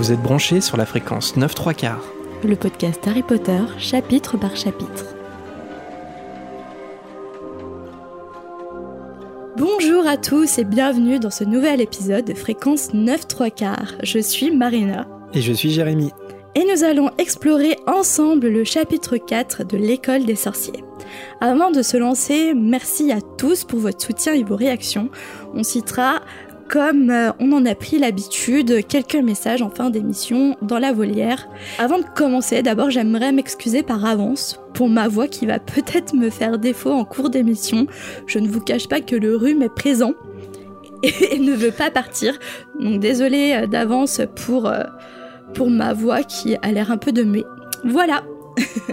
Vous êtes branchés sur la fréquence 9 3 quarts. Le podcast Harry Potter, chapitre par chapitre. Bonjour à tous et bienvenue dans ce nouvel épisode de Fréquence 9 3 quarts. Je suis Marina. Et je suis Jérémy. Et nous allons explorer ensemble le chapitre 4 de l'école des sorciers. Avant de se lancer, merci à tous pour votre soutien et vos réactions. On citera comme euh, on en a pris l'habitude, quelques messages en fin d'émission dans la volière. Avant de commencer, d'abord j'aimerais m'excuser par avance pour ma voix qui va peut-être me faire défaut en cours d'émission. Je ne vous cache pas que le rhume est présent et ne veut pas partir. Donc désolé euh, d'avance pour, euh, pour ma voix qui a l'air un peu de muet. Voilà,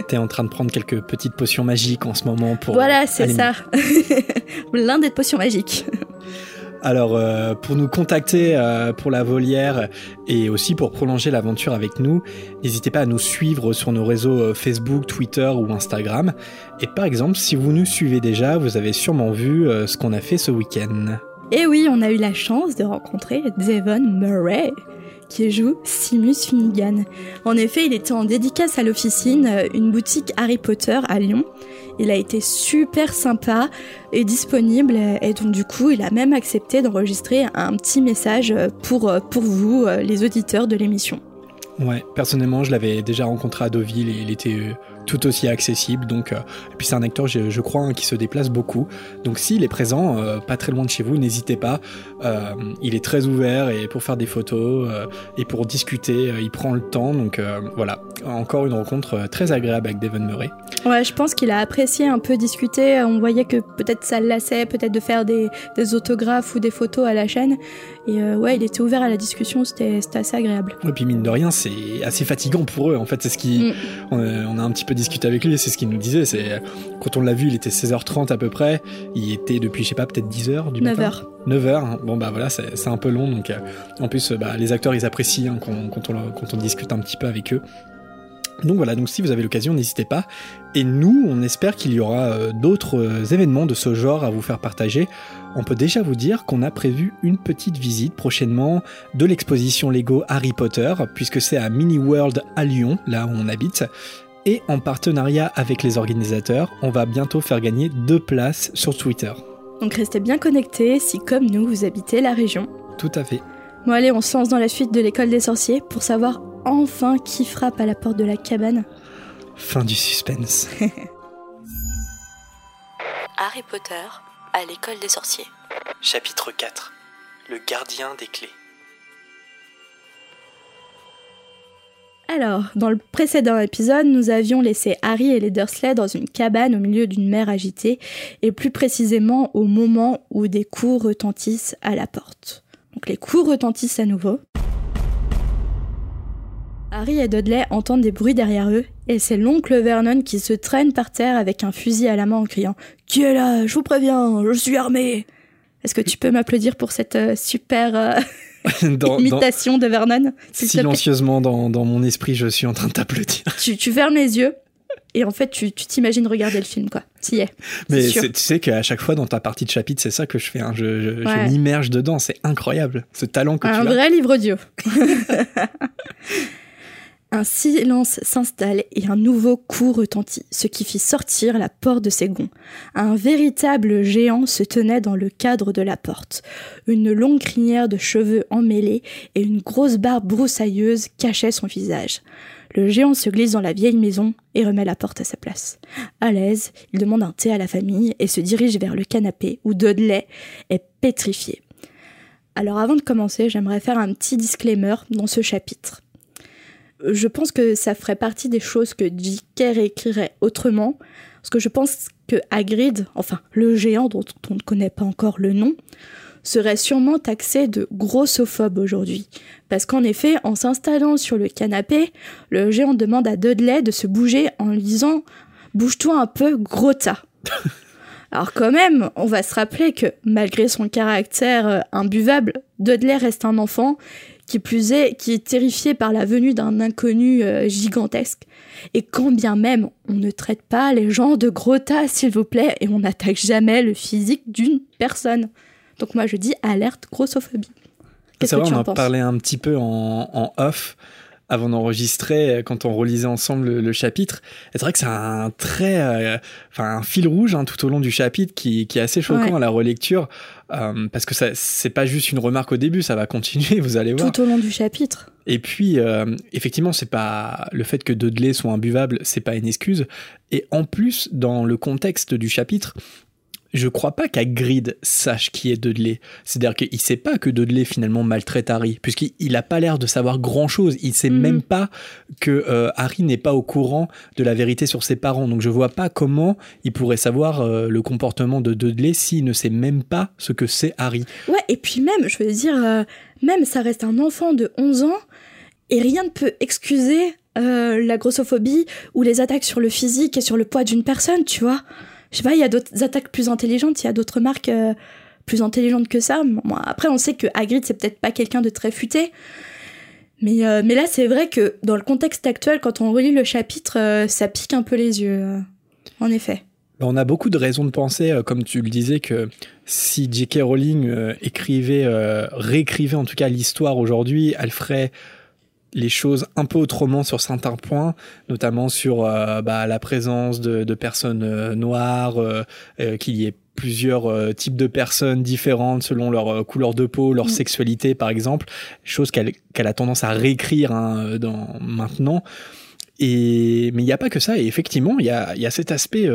T'es en train de prendre quelques petites potions magiques en ce moment pour. Voilà, c'est ça. L'un des potions magiques. Alors, euh, pour nous contacter euh, pour la volière et aussi pour prolonger l'aventure avec nous, n'hésitez pas à nous suivre sur nos réseaux euh, Facebook, Twitter ou Instagram. Et par exemple, si vous nous suivez déjà, vous avez sûrement vu ce qu'on a fait ce week-end. Et oui, on a eu la chance de rencontrer Devon Murray, qui joue Simus Finnegan. En effet, il était en dédicace à l'officine, une boutique Harry Potter à Lyon. Il a été super sympa et disponible et donc du coup il a même accepté d'enregistrer un petit message pour, pour vous, les auditeurs de l'émission. Ouais, personnellement je l'avais déjà rencontré à Deauville et il était tout aussi accessible. Donc, euh, et puis c'est un acteur, je, crois, hein, qui se déplace beaucoup. Donc s'il est présent, euh, pas très loin de chez vous, n'hésitez pas. Euh, il est très ouvert et pour faire des photos et pour discuter, il prend le temps. Donc voilà, encore une rencontre très agréable avec Devon Murray. Ouais, je pense qu'il a apprécié un peu discuter. On voyait que peut-être ça le lassait, peut-être de faire des, autographes ou des photos à la chaîne. Et ouais, il était ouvert à la discussion, c'était assez agréable. Et puis mine de rien, c'est assez fatigant pour eux. En fait, c'est ce qui. Mm. On, on, a un petit peu discuté avec lui, c'est ce qu'il nous disait. C'est quand on l'a vu, il était 16h30 à peu près. Il était depuis, je sais pas, peut-être 10h du 9h. matin. 9h. Bon bah voilà, c'est un peu long. Donc en plus, bah, les acteurs ils apprécient hein, quand, quand, on, quand on discute un petit peu avec eux. Donc voilà, donc si vous avez l'occasion, n'hésitez pas. Et nous, on espère qu'il y aura euh, d'autres euh, événements de ce genre à vous faire partager. On peut déjà vous dire qu'on a prévu une petite visite prochainement de l'exposition Lego Harry Potter, puisque c'est à Mini World à Lyon, là où on habite. Et en partenariat avec les organisateurs, on va bientôt faire gagner deux places sur Twitter. Donc restez bien connectés si comme nous vous habitez la région. Tout à fait. Bon allez, on se lance dans la suite de l'école des sorciers pour savoir enfin qui frappe à la porte de la cabane. Fin du suspense. Harry Potter à l'école des sorciers. Chapitre 4 Le gardien des clés. Alors, dans le précédent épisode, nous avions laissé Harry et les Dursley dans une cabane au milieu d'une mer agitée, et plus précisément au moment où des coups retentissent à la porte. Donc les coups retentissent à nouveau. Harry et Dudley entendent des bruits derrière eux, et c'est l'oncle Vernon qui se traîne par terre avec un fusil à la main en criant Qui est là? Je vous préviens, je suis armé Est-ce que tu peux m'applaudir pour cette euh, super euh, dans, imitation de Vernon Silencieusement dans, dans, mon esprit, je suis en train de t'applaudir. Tu, tu, fermes les yeux. Et en fait, tu t'imagines regarder le film, quoi. y est. Mais tu sais qu'à chaque fois dans ta partie de chapitre, c'est ça que je fais. Hein. Je, je, je m'immerge dedans. C'est incroyable, ce talent que un tu as. Un vrai livre audio. Un silence s'installe et un nouveau coup retentit, ce qui fit sortir la porte de ses gonds. Un véritable géant se tenait dans le cadre de la porte. Une longue crinière de cheveux emmêlés et une grosse barbe broussailleuse cachaient son visage. Le géant se glisse dans la vieille maison et remet la porte à sa place. À l'aise, il demande un thé à la famille et se dirige vers le canapé où Dudley est pétrifié. Alors avant de commencer, j'aimerais faire un petit disclaimer dans ce chapitre je pense que ça ferait partie des choses que J.K. écrirait autrement, parce que je pense que Hagrid, enfin le géant dont on ne connaît pas encore le nom, serait sûrement taxé de grossophobe aujourd'hui. Parce qu'en effet, en s'installant sur le canapé, le géant demande à Dudley de se bouger en lui disant Bouge-toi un peu, gros tas. Alors quand même, on va se rappeler que malgré son caractère euh, imbuvable, Dudley reste un enfant qui plus est, qui est terrifié par la venue d'un inconnu euh, gigantesque. Et quand bien même on ne traite pas les gens de gros tas, s'il vous plaît, et on n'attaque jamais le physique d'une personne. Donc moi je dis alerte grossophobie. Qu'est-ce que vrai, tu on en en penses parlait un petit peu en, en off avant d'enregistrer, quand on relisait ensemble le, le chapitre. Et c'est vrai que c'est un très, euh, enfin un fil rouge hein, tout au long du chapitre qui, qui est assez choquant Ouais. à la relecture, euh, parce que ça, c'est pas juste une remarque au début, ça va continuer, vous allez voir. Tout au long du chapitre. Et puis, euh, effectivement, c'est pas le fait que Dudley soit imbuvable, c'est pas une excuse. Et en plus, dans le contexte du chapitre, je crois pas qu'Agrid sache qui est Dudley. C'est-à-dire qu'il sait pas que Dudley finalement maltraite Harry, puisqu'il il a pas l'air de savoir grand-chose. Il sait Mhm. même pas que euh, Harry n'est pas au courant de la vérité sur ses parents. Donc je vois pas comment il pourrait savoir euh, le comportement de Dudley s'il ne sait même pas ce que c'est Harry. Ouais, et puis même, je veux dire, euh, même ça reste un enfant de 11 ans et rien ne peut excuser la grossophobie ou les attaques sur le physique et sur le poids d'une personne, tu vois. Je sais pas, il y a d'autres attaques plus intelligentes, il y a d'autres marques euh, plus intelligentes que ça. Bon, après, on sait que Hagrid, c'est peut-être pas quelqu'un de très futé. Mais, euh, mais là, c'est vrai que dans le contexte actuel, quand on relit le chapitre, euh, ça pique un peu les yeux. en effet. On a beaucoup de raisons de penser, comme tu le disais, que si J.K. Rowling écrivait, réécrivait en tout cas l'histoire aujourd'hui, elle ferait les choses un peu autrement sur certains points, notamment sur euh, bah, la présence de, de personnes euh, noires, euh, qu'il y ait plusieurs types de personnes différentes selon leur couleur de peau, leur Mm. sexualité par exemple, chose qu'elle a tendance à réécrire hein, dans, maintenant. Et, mais il n'y a pas que ça, et effectivement, il y a, il y a cet aspect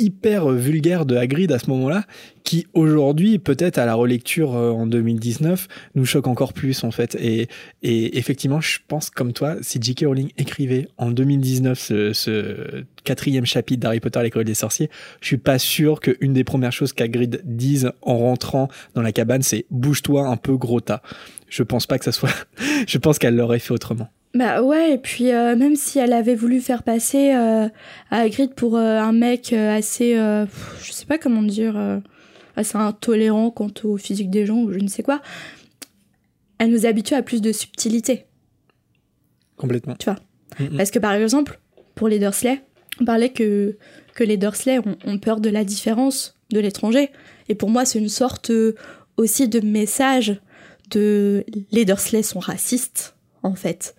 hyper vulgaire de Hagrid à ce moment-là, qui aujourd'hui, peut-être à la relecture euh, en 2019, nous choque encore plus en fait. Et, effectivement, je pense comme toi, si J.K. Rowling écrivait en 2019 ce, ce quatrième chapitre d'Harry Potter l'école des sorciers, je suis pas sûr qu'une des premières choses qu'Hagrid dise en rentrant dans la cabane, c'est bouge-toi un peu gros tas. Je pense pas que ça soit. je pense qu'elle l'aurait fait autrement. Bah ouais, et puis euh, même si elle avait voulu faire passer euh, Hagrid pour euh, un mec euh, assez, je sais pas comment dire, assez intolérant quant au physique des gens ou je ne sais quoi, elle nous habitue à plus de subtilité. Complètement. Tu vois. Mm, mm. Parce que par exemple, pour les Dursley, on parlait que, que les Dursley ont, ont peur de la différence de l'étranger. Et pour moi, c'est une sorte aussi de message de les Dursley sont racistes, en fait,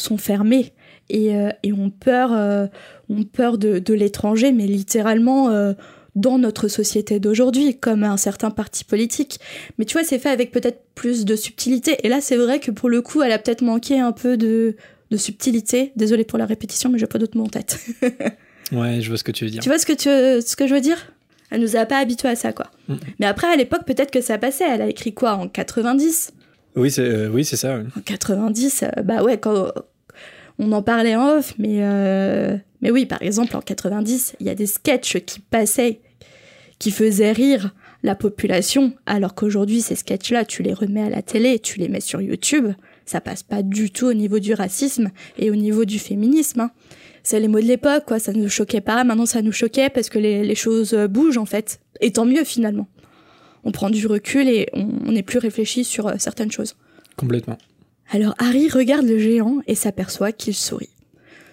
sont fermés et, euh, et ont peur, euh, ont peur de, de l'étranger, mais littéralement euh, dans notre société d'aujourd'hui, comme un certain parti politique. Mais tu vois, c'est fait avec peut-être plus de subtilité. Et là, c'est vrai que pour le coup, elle a peut-être manqué un peu de, de subtilité. Désolée pour la répétition, mais j'ai pas d'autres mots en tête. Ouais, je vois ce que tu veux dire. tu vois ce que, tu, ce que je veux dire? Elle nous a pas habitués à ça, quoi. Mm. Mais après, à l'époque, peut-être que ça passait. Elle a écrit quoi? En 90 Oui, c'est euh, oui, c'est ça. En 90, euh, bah ouais, quand on en parlait en off, mais, euh, mais oui, par exemple, en 90, il y a des sketchs qui passaient, qui faisaient rire la population, alors qu'aujourd'hui, ces sketchs-là, tu les remets à la télé, tu les mets sur YouTube, ça passe pas du tout au niveau du racisme et au niveau du féminisme. hein. C'est les mots de l'époque, quoi, ça nous choquait pas, maintenant ça nous choquait parce que les, les choses bougent, en fait. Et tant mieux, finalement. On prend du recul et on on est plus réfléchi sur euh, certaines choses. Complètement. Alors Harry regarde le géant et s'aperçoit qu'il sourit.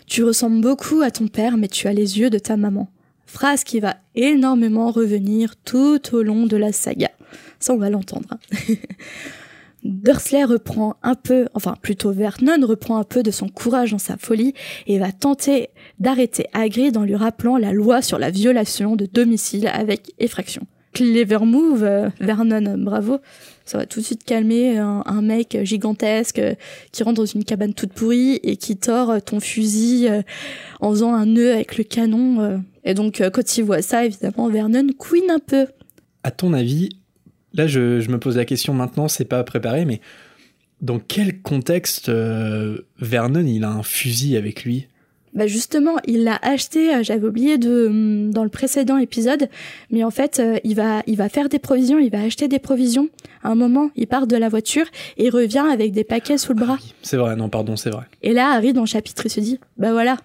Tu ressembles beaucoup à ton père, mais tu as les yeux de ta maman. Phrase qui va énormément revenir tout au long de la saga. Ça, on va l'entendre. hein. Dursley reprend un peu, enfin plutôt Vernon reprend un peu de son courage dans sa folie et va tenter d'arrêter Hagrid en lui rappelant la loi sur la violation de domicile avec effraction. Clever move, euh, Vernon, bravo. Ça va tout de suite calmer un, un mec gigantesque euh, qui rentre dans une cabane toute pourrie et qui tord euh, ton fusil euh, en faisant un nœud avec le canon. euh. Et donc, euh, quand il voit ça, évidemment, Vernon couine un peu. À ton avis, là, je, je me pose la question maintenant, c'est pas préparé, mais dans quel contexte euh, Vernon il a un fusil avec lui? Bah justement, il l'a acheté, euh, j'avais oublié de hum, dans le précédent épisode, mais en fait, euh, il va il va faire des provisions, il va acheter des provisions. À un moment, il part de la voiture et revient avec des paquets sous le bras. Oui, C'est vrai, non, pardon, c'est vrai. Et là, Harry, dans le chapitre, il se dit, bah voilà,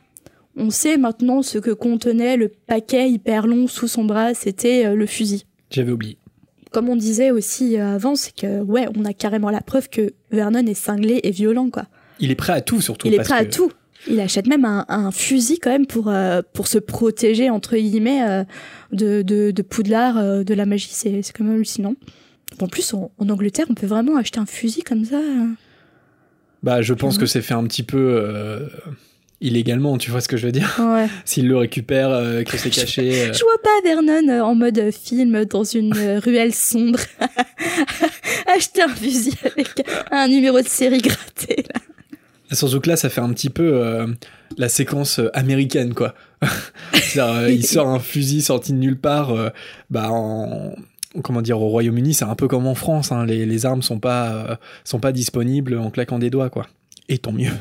on sait maintenant ce que contenait le paquet hyper long sous son bras, c'était euh, le fusil. J'avais oublié. Comme on disait aussi avant, c'est que, ouais, on a carrément la preuve que Vernon est cinglé et violent, quoi. Il est prêt à tout, surtout. il est prêt à tout. Il achète même un, un fusil quand même pour, euh, pour se protéger, entre guillemets, euh, de, de, de Poudlard, euh, de la magie, c'est quand même hallucinant. En plus, en, Angleterre, on peut vraiment acheter un fusil comme ça. Bah, je pense que c'est fait un petit peu illégalement, tu vois ce que je veux dire? Ouais. S'il le récupère, euh, que c'est caché. Euh. Je vois pas Vernon euh, en mode film dans une ruelle sombre acheter un fusil avec un numéro de série gratté. Là. Là, ça fait un petit peu la séquence américaine, quoi. il sort un fusil sorti de nulle part, bah en comment dire au Royaume-Uni, c'est un peu comme en France. Hein. les, les, armes sont pas sont pas disponibles en claquant des doigts, quoi. Et tant mieux.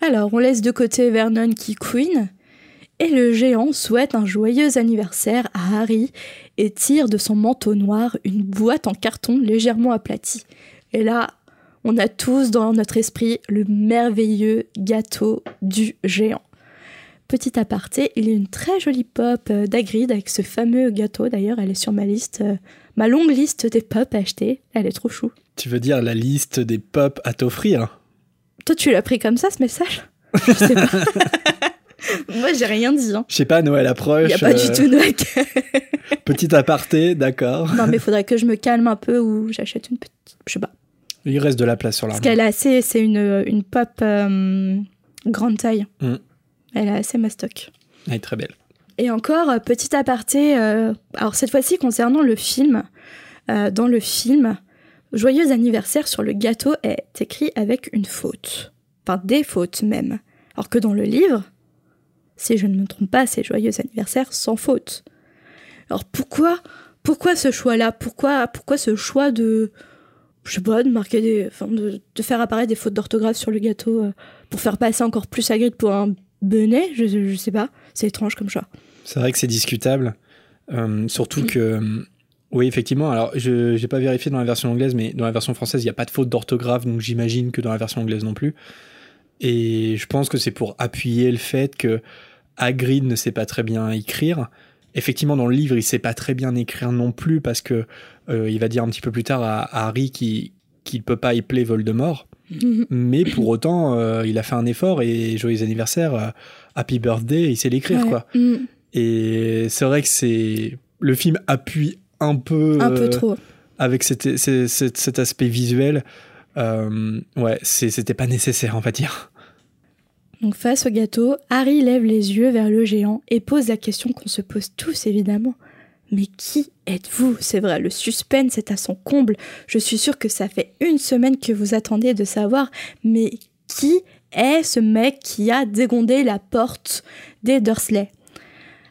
Alors, on laisse de côté Vernon qui queen, et le géant souhaite un joyeux anniversaire à Harry et tire de son manteau noir une boîte en carton légèrement aplatie. Et là, on a tous dans notre esprit le merveilleux gâteau du géant. Petit aparté, il y a une très jolie pop euh, d'Agrid avec ce fameux gâteau. D'ailleurs, elle est sur ma liste, euh, ma longue liste des pop à acheter. Elle est trop chou. Tu veux dire la liste des pop à t'offrir toi, tu l'as pris comme ça, ce message? Je sais pas. Moi, j'ai rien dit. Hein. Je sais pas, Noël approche. Il n'y a pas du euh, tout Noël. Petit aparté, d'accord. Non, mais il faudrait que je me calme un peu ou j'achète une petite. Je sais pas. Il reste de la place sur l'arbre. Parce qu'elle est assez. C'est une, une pop euh, grande taille. Mm. Elle est assez mastoc. Elle est très belle. Et encore, euh, petit aparté. alors, cette fois-ci, concernant le film. dans le film, Joyeux anniversaire sur le gâteau est écrit avec une faute. Enfin, des fautes même. Alors que dans le livre, si je ne me trompe pas, c'est Joyeux anniversaire sans faute. Alors pourquoi, pourquoi ce choix-là? Pourquoi, pourquoi ce choix de, je sais pas, de marquer de, faire apparaître des fautes d'orthographe sur le gâteau euh, pour faire passer encore plus Hagrid pour un benet je, je sais pas. C'est étrange comme choix. C'est vrai que c'est discutable. Euh, surtout que oui, effectivement. Alors, je n'ai pas vérifié dans la version anglaise, mais dans la version française, il n'y a pas de faute d'orthographe, donc j'imagine que dans la version anglaise non plus. Et je pense que c'est pour appuyer le fait que Hagrid ne sait pas très bien écrire. Effectivement, dans le livre, il sait pas très bien écrire non plus parce que euh, il va dire un petit peu plus tard à, Harry qu'il ne peut pas épeler Voldemort. mais pour autant, euh, il a fait un effort et joyeux anniversaire, euh, happy birthday, il sait l'écrire quoi. Mm. Et c'est vrai que c'est le film appuie un peu, un peu trop. avec cet, cet, aspect visuel. Ouais, c'était pas nécessaire, on va dire. Donc face au gâteau, Harry lève les yeux vers le géant et pose la question qu'on se pose tous évidemment. Mais qui êtes-vous? C'est vrai, le suspense est à son comble. Je suis sûre que ça fait une semaine que vous attendez de savoir. Mais qui est ce mec qui a dégondé la porte des Dursley?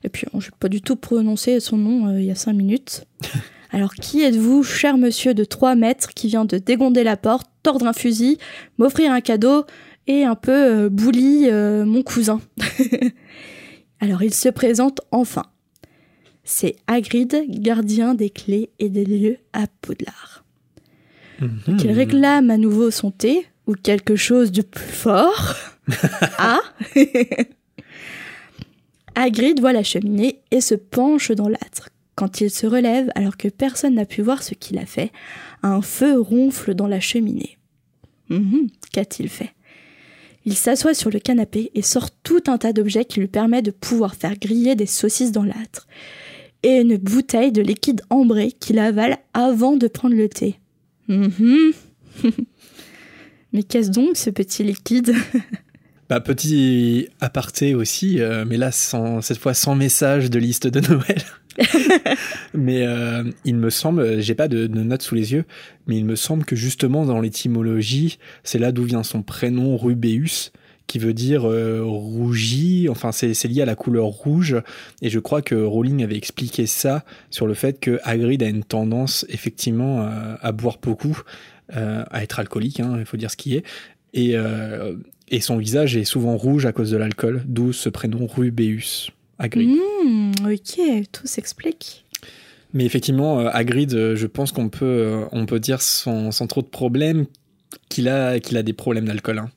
Et puis, je n'ai pas du tout prononcé son nom euh, il y a cinq minutes. Alors, qui êtes-vous, cher monsieur de 3 mètres, qui vient de dégonder la porte, tordre un fusil, m'offrir un cadeau et un peu euh, bouli euh, mon cousin Alors, il se présente enfin. C'est Hagrid, gardien des clés et des lieux à Poudlard. Mhm. Il réclame à nouveau son thé ou quelque chose de plus fort. ah Hagrid voit la cheminée et se penche dans l'âtre. Quand il se relève, alors que personne n'a pu voir ce qu'il a fait, un feu ronfle dans la cheminée. Hum, qu'a-t-il fait? Il s'assoit sur le canapé et sort tout un tas d'objets qui lui permettent de pouvoir faire griller des saucisses dans l'âtre. Et une bouteille de liquide ambré qu'il avale avant de prendre le thé. Hum, Mais qu'est-ce donc ce petit liquide? Bah, petit aparté aussi, euh, mais là, sans, cette fois sans message de liste de Noël. mais euh, il me semble, j'ai pas de, notes sous les yeux, mais il me semble que justement dans l'étymologie, c'est là d'où vient son prénom Rubéus, qui veut dire euh, rougi, enfin c'est lié à la couleur rouge, et je crois que Rowling avait expliqué ça sur le fait que Hagrid a une tendance effectivement à boire beaucoup, à être alcoolique, hein, il faut dire ce qui est, et, et son visage est souvent rouge à cause de l'alcool, d'où ce prénom Rubéus, Hagrid. Mmh, ok, tout s'explique. Mais effectivement, euh, Hagrid, euh, je pense qu'on peut, euh, on peut dire sans, trop de problèmes qu'il a, qu'il a des problèmes d'alcool. Hein.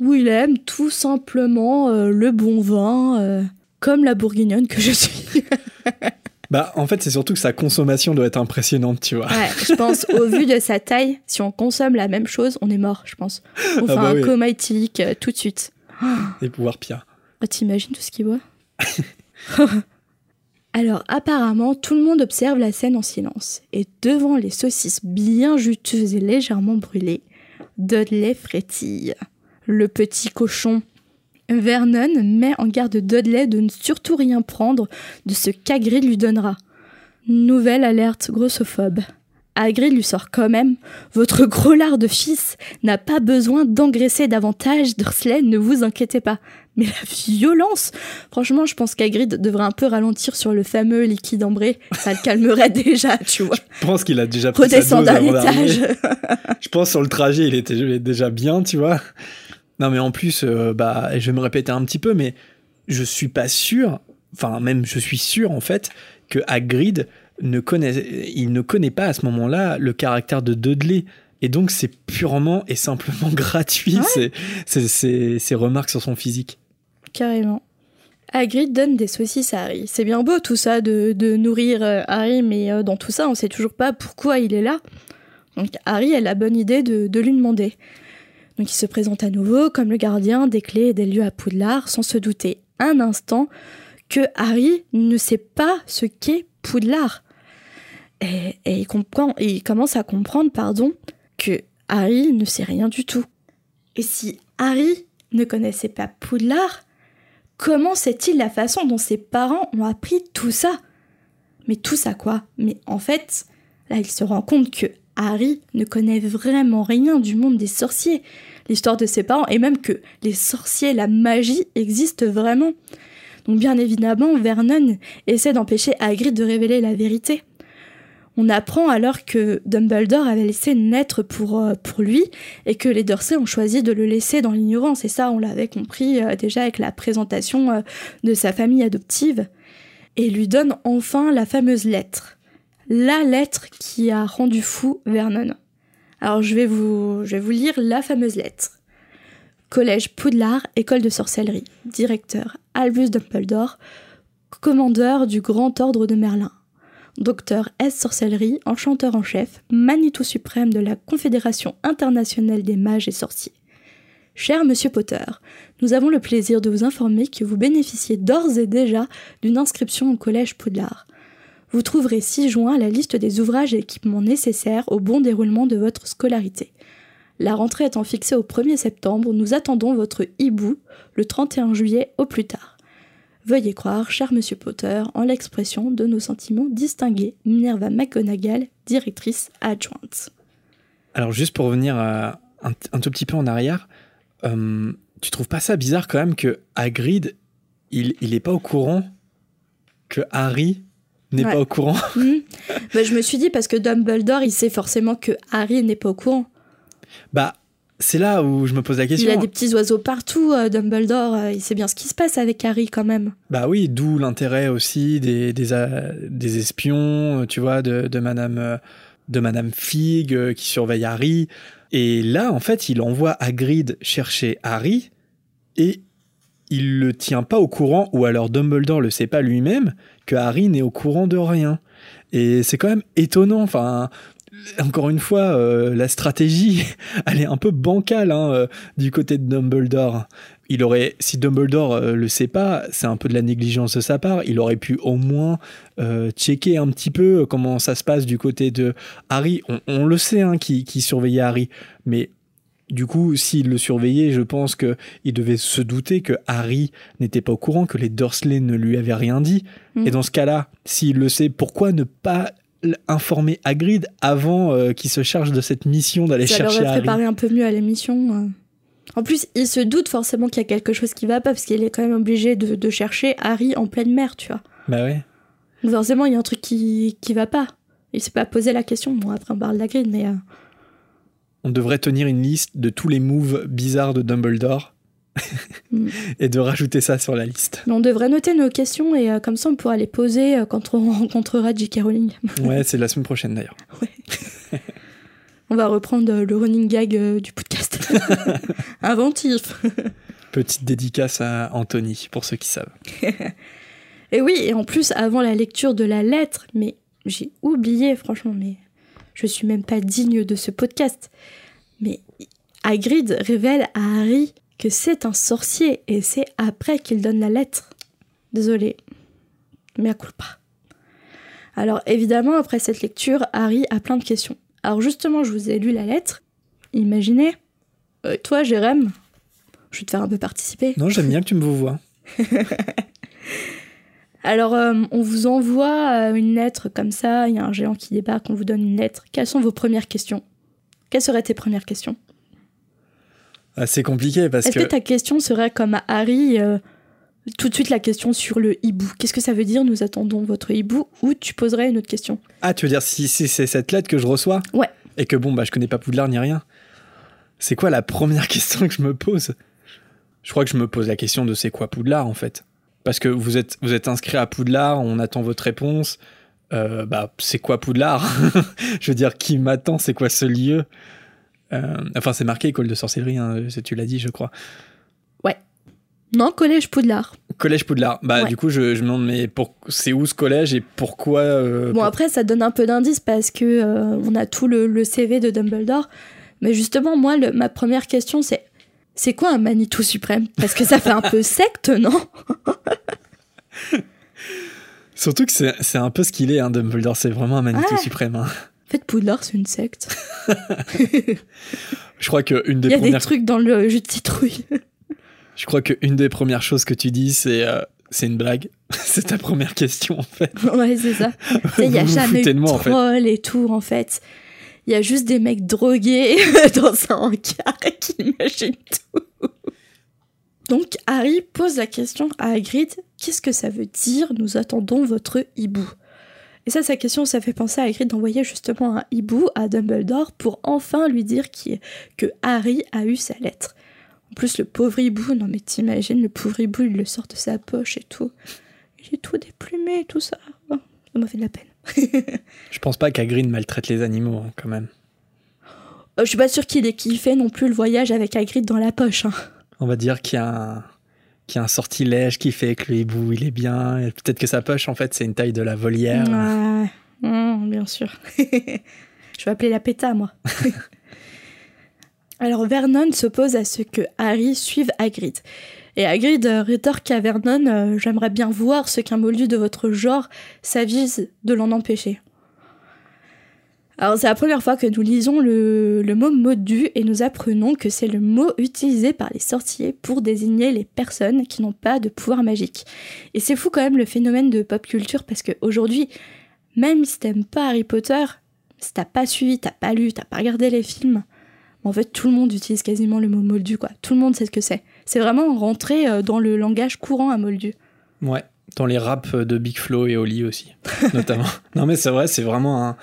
Ou il aime tout simplement le bon vin, comme la bourguignonne que je suis. Bah, en fait, c'est surtout que sa consommation doit être impressionnante, tu vois. Ouais, je pense, au vu de sa taille, si on consomme la même chose, on est mort, je pense. On ah fait bah un coma éthylique euh, tout de suite. Et pouvoir pire. Oh, T'imagines tout ce qu'il boit? Alors apparemment, tout le monde observe la scène en silence, et devant les saucisses bien juteuses et légèrement brûlées, Dudley frétille. Le petit cochon. Vernon met en garde Dudley de ne surtout rien prendre de ce qu'Agrid lui donnera. Nouvelle alerte grossophobe. Hagrid lui sort quand même. Votre gros lard de fils n'a pas besoin d'engraisser davantage, Dursley, ne vous inquiétez pas. Mais la violence Franchement, je pense qu'Hagrid devrait un peu ralentir sur le fameux liquide ambré. Ça le calmerait déjà, tu vois. Je pense qu'il a déjà pris sa dose étage. je pense sur le trajet, il était déjà bien, tu vois. Non, mais en plus, euh, bah, je vais me répéter un petit peu, mais je suis pas sûr, enfin, même je suis sûr, en fait, que Hagrid ne connaît, il ne connaît pas à ce moment-là le caractère de Dudley. Et donc, c'est purement et simplement gratuit, ces, remarques sur son physique. Carrément. Hagrid donne des saucisses à Harry. C'est bien beau tout ça de, nourrir euh, Harry, mais euh, dans tout ça, on sait toujours pas pourquoi il est là. Donc Harry a la bonne idée de, de lui demander. Donc il se présente à nouveau comme le gardien des clés et des lieux à Poudlard, sans se douter un instant que Harry ne sait pas ce qu'est Poudlard. Et, il, comprend, il commence à comprendre pardon, que Harry ne sait rien du tout. Et si Harry ne connaissait pas Poudlard, comment sait-il la façon dont ses parents ont appris tout ça? Mais tout ça quoi? Mais en fait, là il se rend compte que Harry ne connaît vraiment rien du monde des sorciers, l'histoire de ses parents, et même que les sorciers, la magie existent vraiment. Donc bien évidemment, Vernon essaie d'empêcher Hagrid de révéler la vérité. On apprend alors que Dumbledore avait laissé naître pour, euh, lui et que les Dursley ont choisi de le laisser dans l'ignorance. Et ça, on l'avait compris euh, déjà avec la présentation euh, de sa famille adoptive. Et lui donne enfin la fameuse lettre. La lettre qui a rendu fou Vernon. Alors je vais vous, je vais vous lire la fameuse lettre. Collège Poudlard, école de sorcellerie. Directeur Albus Dumbledore, commandeur du Grand Ordre de Merlin. Docteur S. Sorcellerie, enchanteur en chef, Manitou suprême de la Confédération internationale des mages et sorciers. Cher Monsieur Potter, nous avons le plaisir de vous informer que vous bénéficiez d'ores et déjà d'une inscription au Collège Poudlard. Vous trouverez 6 juin la liste des ouvrages et équipements nécessaires au bon déroulement de votre scolarité. La rentrée étant fixée au 1er septembre, nous attendons votre hibou le 31 juillet au plus tard. Veuillez croire, cher monsieur Potter, en l'expression de nos sentiments distingués, Minerva McGonagall, directrice adjointe. Alors, juste pour revenir un, tout petit peu en arrière, euh, tu trouves pas ça bizarre quand même que Hagrid, il, il est pas au courant que Harry n'est pas au courant? Mmh. bah, Je me suis dit parce que Dumbledore, il sait forcément que Harry n'est pas au courant. Bah, c'est là où je me pose la question. Il a des petits oiseaux partout, euh, Dumbledore. Euh, il sait bien ce qui se passe avec Harry quand même. Bah oui, d'où l'intérêt aussi des, des, euh, des, espions, tu vois, de, de Madame, de Madame Fig qui surveille Harry. Et là, en fait, il envoie Hagrid chercher Harry et il le tient pas au courant, ou alors Dumbledore le sait pas lui-même, que Harry n'est au courant de rien. Et c'est quand même étonnant. Enfin, encore une fois, euh, la stratégie, elle est un peu bancale hein, euh, du côté de Dumbledore. Il aurait, si Dumbledore euh, le sait pas, c'est un peu de la négligence de sa part. Il aurait pu au moins checker un petit peu comment ça se passe du côté de Harry. On, le sait, hein, qui, qui surveillait Harry, mais du coup, s'il le surveillait, je pense qu'il devait se douter que Harry n'était pas au courant, que les Dursley ne lui avaient rien dit. Mm. Et dans ce cas-là, s'il le sait, pourquoi ne pas informer Hagrid avant euh, qu'il se charge de cette mission d'aller chercher Harry. Ça préparer un peu mieux à l'émission. Euh. En plus, il se doute forcément qu'il y a quelque chose qui va pas parce qu'il est quand même obligé de, chercher Harry en pleine mer, tu vois. Bah ouais. forcément, il y a un truc qui qui va pas. Il s'est pas posé la question. Bon, après on parle d'Hagrid, mais. Euh. On devrait tenir une liste de tous les moves bizarres de Dumbledore. et de rajouter ça sur la liste. On devrait noter nos questions et euh, comme ça on pourra les poser euh, quand on rencontrera J.K. Rowling. ouais, c'est la semaine prochaine d'ailleurs. on va reprendre euh, le running gag du podcast. Inventif. Petite dédicace à Anthony pour ceux qui savent. et oui, et en plus avant la lecture de la lettre, mais j'ai oublié franchement, mais je suis même pas digne de ce podcast. Mais Hagrid révèle à Harry que c'est un sorcier et c'est après qu'il donne la lettre. Désolé. Mais à pas. Alors évidemment, après cette lecture, Harry a plein de questions. Alors justement, je vous ai lu la lettre. Imaginez, euh, toi, Jérém, je vais te faire un peu participer. Non, j'aime bien que tu me vois. Alors, euh, on vous envoie euh, une lettre comme ça, il y a un géant qui débarque, on vous donne une lettre. Quelles sont vos premières questions? Quelles seraient tes premières questions? C'est compliqué parce Est-ce que... ta question serait comme à Harry, euh, tout de suite la question sur le hibou? Qu'est-ce que ça veut dire Nous attendons votre hibou? Ou tu poserais une autre question? Ah, tu veux dire si, c'est cette lettre que je reçois? Ouais. Et que bon, bah je connais pas Poudlard ni rien. C'est quoi la première question que je me pose? Je crois que je me pose la question de c'est quoi Poudlard en fait. Parce que vous êtes, vous êtes inscrit à Poudlard, on attend votre réponse. Euh, bah, c'est quoi Poudlard? Je veux dire, qui m'attend? C'est quoi ce lieu? Enfin, c'est marqué école de sorcellerie, hein, tu l'as dit, je crois. Ouais. Non, collège Poudlard. Collège Poudlard. Bah, du coup, je, me demande, mais pour, c'est où ce collège et pourquoi euh, Bon, après, ça donne un peu d'indice parce que on a tout le, CV de Dumbledore. Mais justement, moi, ma première question, c'est c'est quoi un Manitou suprême? Parce que ça fait un peu secte, non? Surtout que c'est un peu ce qu'il est, hein, Dumbledore. C'est vraiment un Manitou suprême. Hein. En fait, Poudlard, c'est une secte. Je crois qu'une des Il y a des trucs dans le jus de citrouille. Je crois qu'une des premières choses que tu dis, c'est euh, c'est une blague. c'est ta première question, en fait. Ouais, c'est ça. Il y a jamais de, moi, troll et tout, en fait il y a juste des mecs drogués dans un hangar qui imaginent tout. Donc Harry pose la question à Hagrid qu'est-ce que ça veut dire? Nous attendons votre hibou. Et ça, sa question, ça fait penser à Hagrid d'envoyer justement un hibou à Dumbledore pour enfin lui dire que Harry a eu sa lettre. En plus, le pauvre hibou, non mais t'imagines, le pauvre hibou, il le sort de sa poche et tout. J'ai tout déplumé, tout ça. Oh, ça m'a fait de la peine. je pense pas qu'Agrid maltraite les animaux, hein, quand même. Euh, je suis pas sûr qu'il ait kiffé non plus le voyage avec Hagrid dans la poche. Hein. On va dire qu'il y a un, qu'il y a un sortilège qui fait que le hibou il est bien. Peut-être que sa poche en fait c'est une taille de la volière. Mmh, bien sûr. je vais appeler la péta moi. Alors Vernon s'oppose à ce que Harry suive Hagrid. Et Hagrid rétorque à Vernon euh, J'aimerais bien voir ce qu'un moldu de votre genre s'avise de l'en empêcher. Alors c'est la première fois que nous lisons le, mot moldu et nous apprenons que c'est le mot utilisé par les sorciers pour désigner les personnes qui n'ont pas de pouvoir magique. Et c'est fou quand même le phénomène de pop culture parce qu'aujourd'hui, même si t'aimes pas Harry Potter, si t'as pas suivi, t'as pas lu, t'as pas regardé les films, en fait tout le monde utilise quasiment le mot moldu quoi. Tout le monde sait ce que c'est. C'est vraiment rentré euh, dans le langage courant à Moldu. Ouais, dans les raps de Big Flo et Oli aussi, notamment. non mais c'est vrai, c'est vraiment un,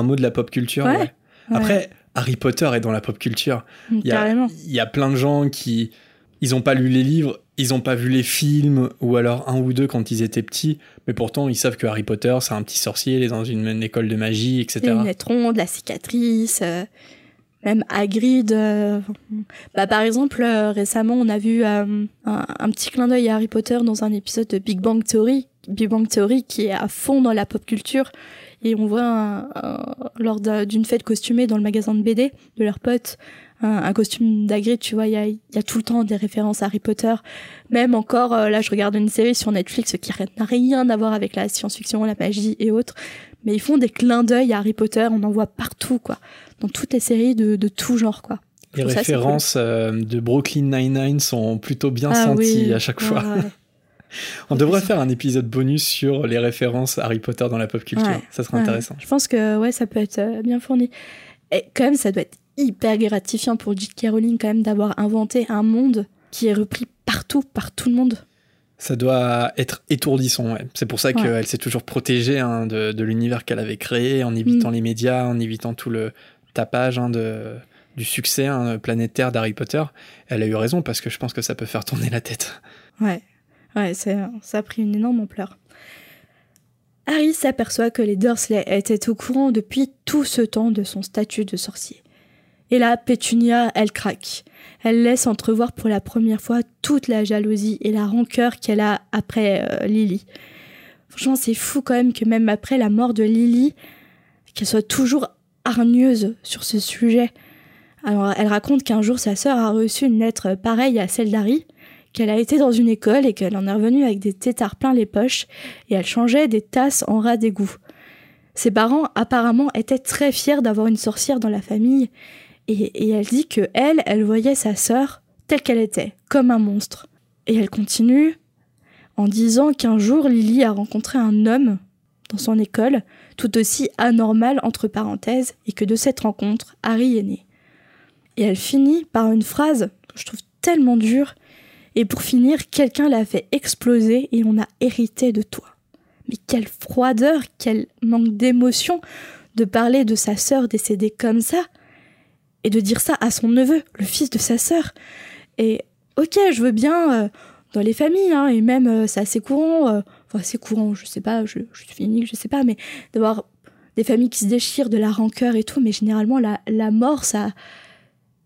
mot de la pop culture. Après, Harry Potter est dans la pop culture. Mm, il y, a, il y a plein de gens qui, ils n'ont pas lu les livres, ils n'ont pas vu les films, ou alors un ou deux quand ils étaient petits, mais pourtant ils savent que Harry Potter, c'est un petit sorcier, il est dans une, école de magie, etc. Les de la cicatrice. Euh, même Hagrid. Euh, bah, par exemple, euh, récemment, on a vu euh, un, petit clin d'œil à Harry Potter dans un épisode de Big Bang Theory. Big Bang Theory qui est à fond dans la pop culture. Et on voit lors d'une fête costumée dans le magasin de BD de leurs potes un, costume d'Hagrid, tu vois, il y a, y a, tout le temps des références à Harry Potter. Même encore, là, je regarde une série sur Netflix qui n'a rien à voir avec la science-fiction, la magie et autres. Mais ils font des clins d'œil à Harry Potter, on en voit partout, quoi dans toutes les séries de, tout genre, quoi. Les références euh, de Brooklyn Nine-Nine sont plutôt bien ah senties à chaque fois. On devrait faire un épisode bonus sur les références Harry Potter dans la pop culture. ça serait intéressant. Je pense que ouais, ça peut être euh, bien fourni. Et quand même, ça doit être hyper gratifiant pour J.K. Rowling quand même d'avoir inventé un monde qui est repris partout par tout le monde. Ça doit être étourdissant, ouais. C'est pour ça qu'elle s'est toujours protégée hein, de, l'univers qu'elle avait créé, en évitant mm. les médias, en évitant tout le, tapage hein, de, du succès hein, planétaire d'Harry Potter, elle a eu raison parce que je pense que ça peut faire tourner la tête. Ouais, ouais ça a pris une énorme ampleur. Harry s'aperçoit que les Dursley étaient au courant depuis tout ce temps de son statut de sorcier. Et là, Pétunia, elle craque. Elle laisse entrevoir pour la première fois toute la jalousie et la rancœur qu'elle a après euh, Lily. Franchement, c'est fou quand même que même après la mort de Lily, qu'elle soit toujours hargneuse sur ce sujet. Alors, elle raconte qu'un jour, sa sœur a reçu une lettre pareille à celle d'Harry, qu'elle a été dans une école et qu'elle en est revenue avec des tétards plein les poches, et elle changeait des tasses en rat d'égout. Ses parents apparemment étaient très fiers d'avoir une sorcière dans la famille et, elle dit que elle, elle voyait sa sœur telle qu'elle était, comme un monstre. Et elle continue en disant qu'un jour Lily a rencontré un homme dans son école, tout aussi anormal entre parenthèses, et que de cette rencontre, Harry est né. Et elle finit par une phrase que je trouve tellement dure, et pour finir, quelqu'un l'a fait exploser et on a hérité de toi. Mais quelle froideur, quel manque d'émotion de parler de sa sœur décédée comme ça, et de dire ça à son neveu, le fils de sa sœur. Et ok, je veux bien euh, dans les familles, hein, et même euh, c'est assez courant, euh, enfin assez courant, je sais pas, je, suis unique, je sais pas, mais d'avoir des familles qui se déchirent, de la rancœur et tout, mais généralement la mort, ça,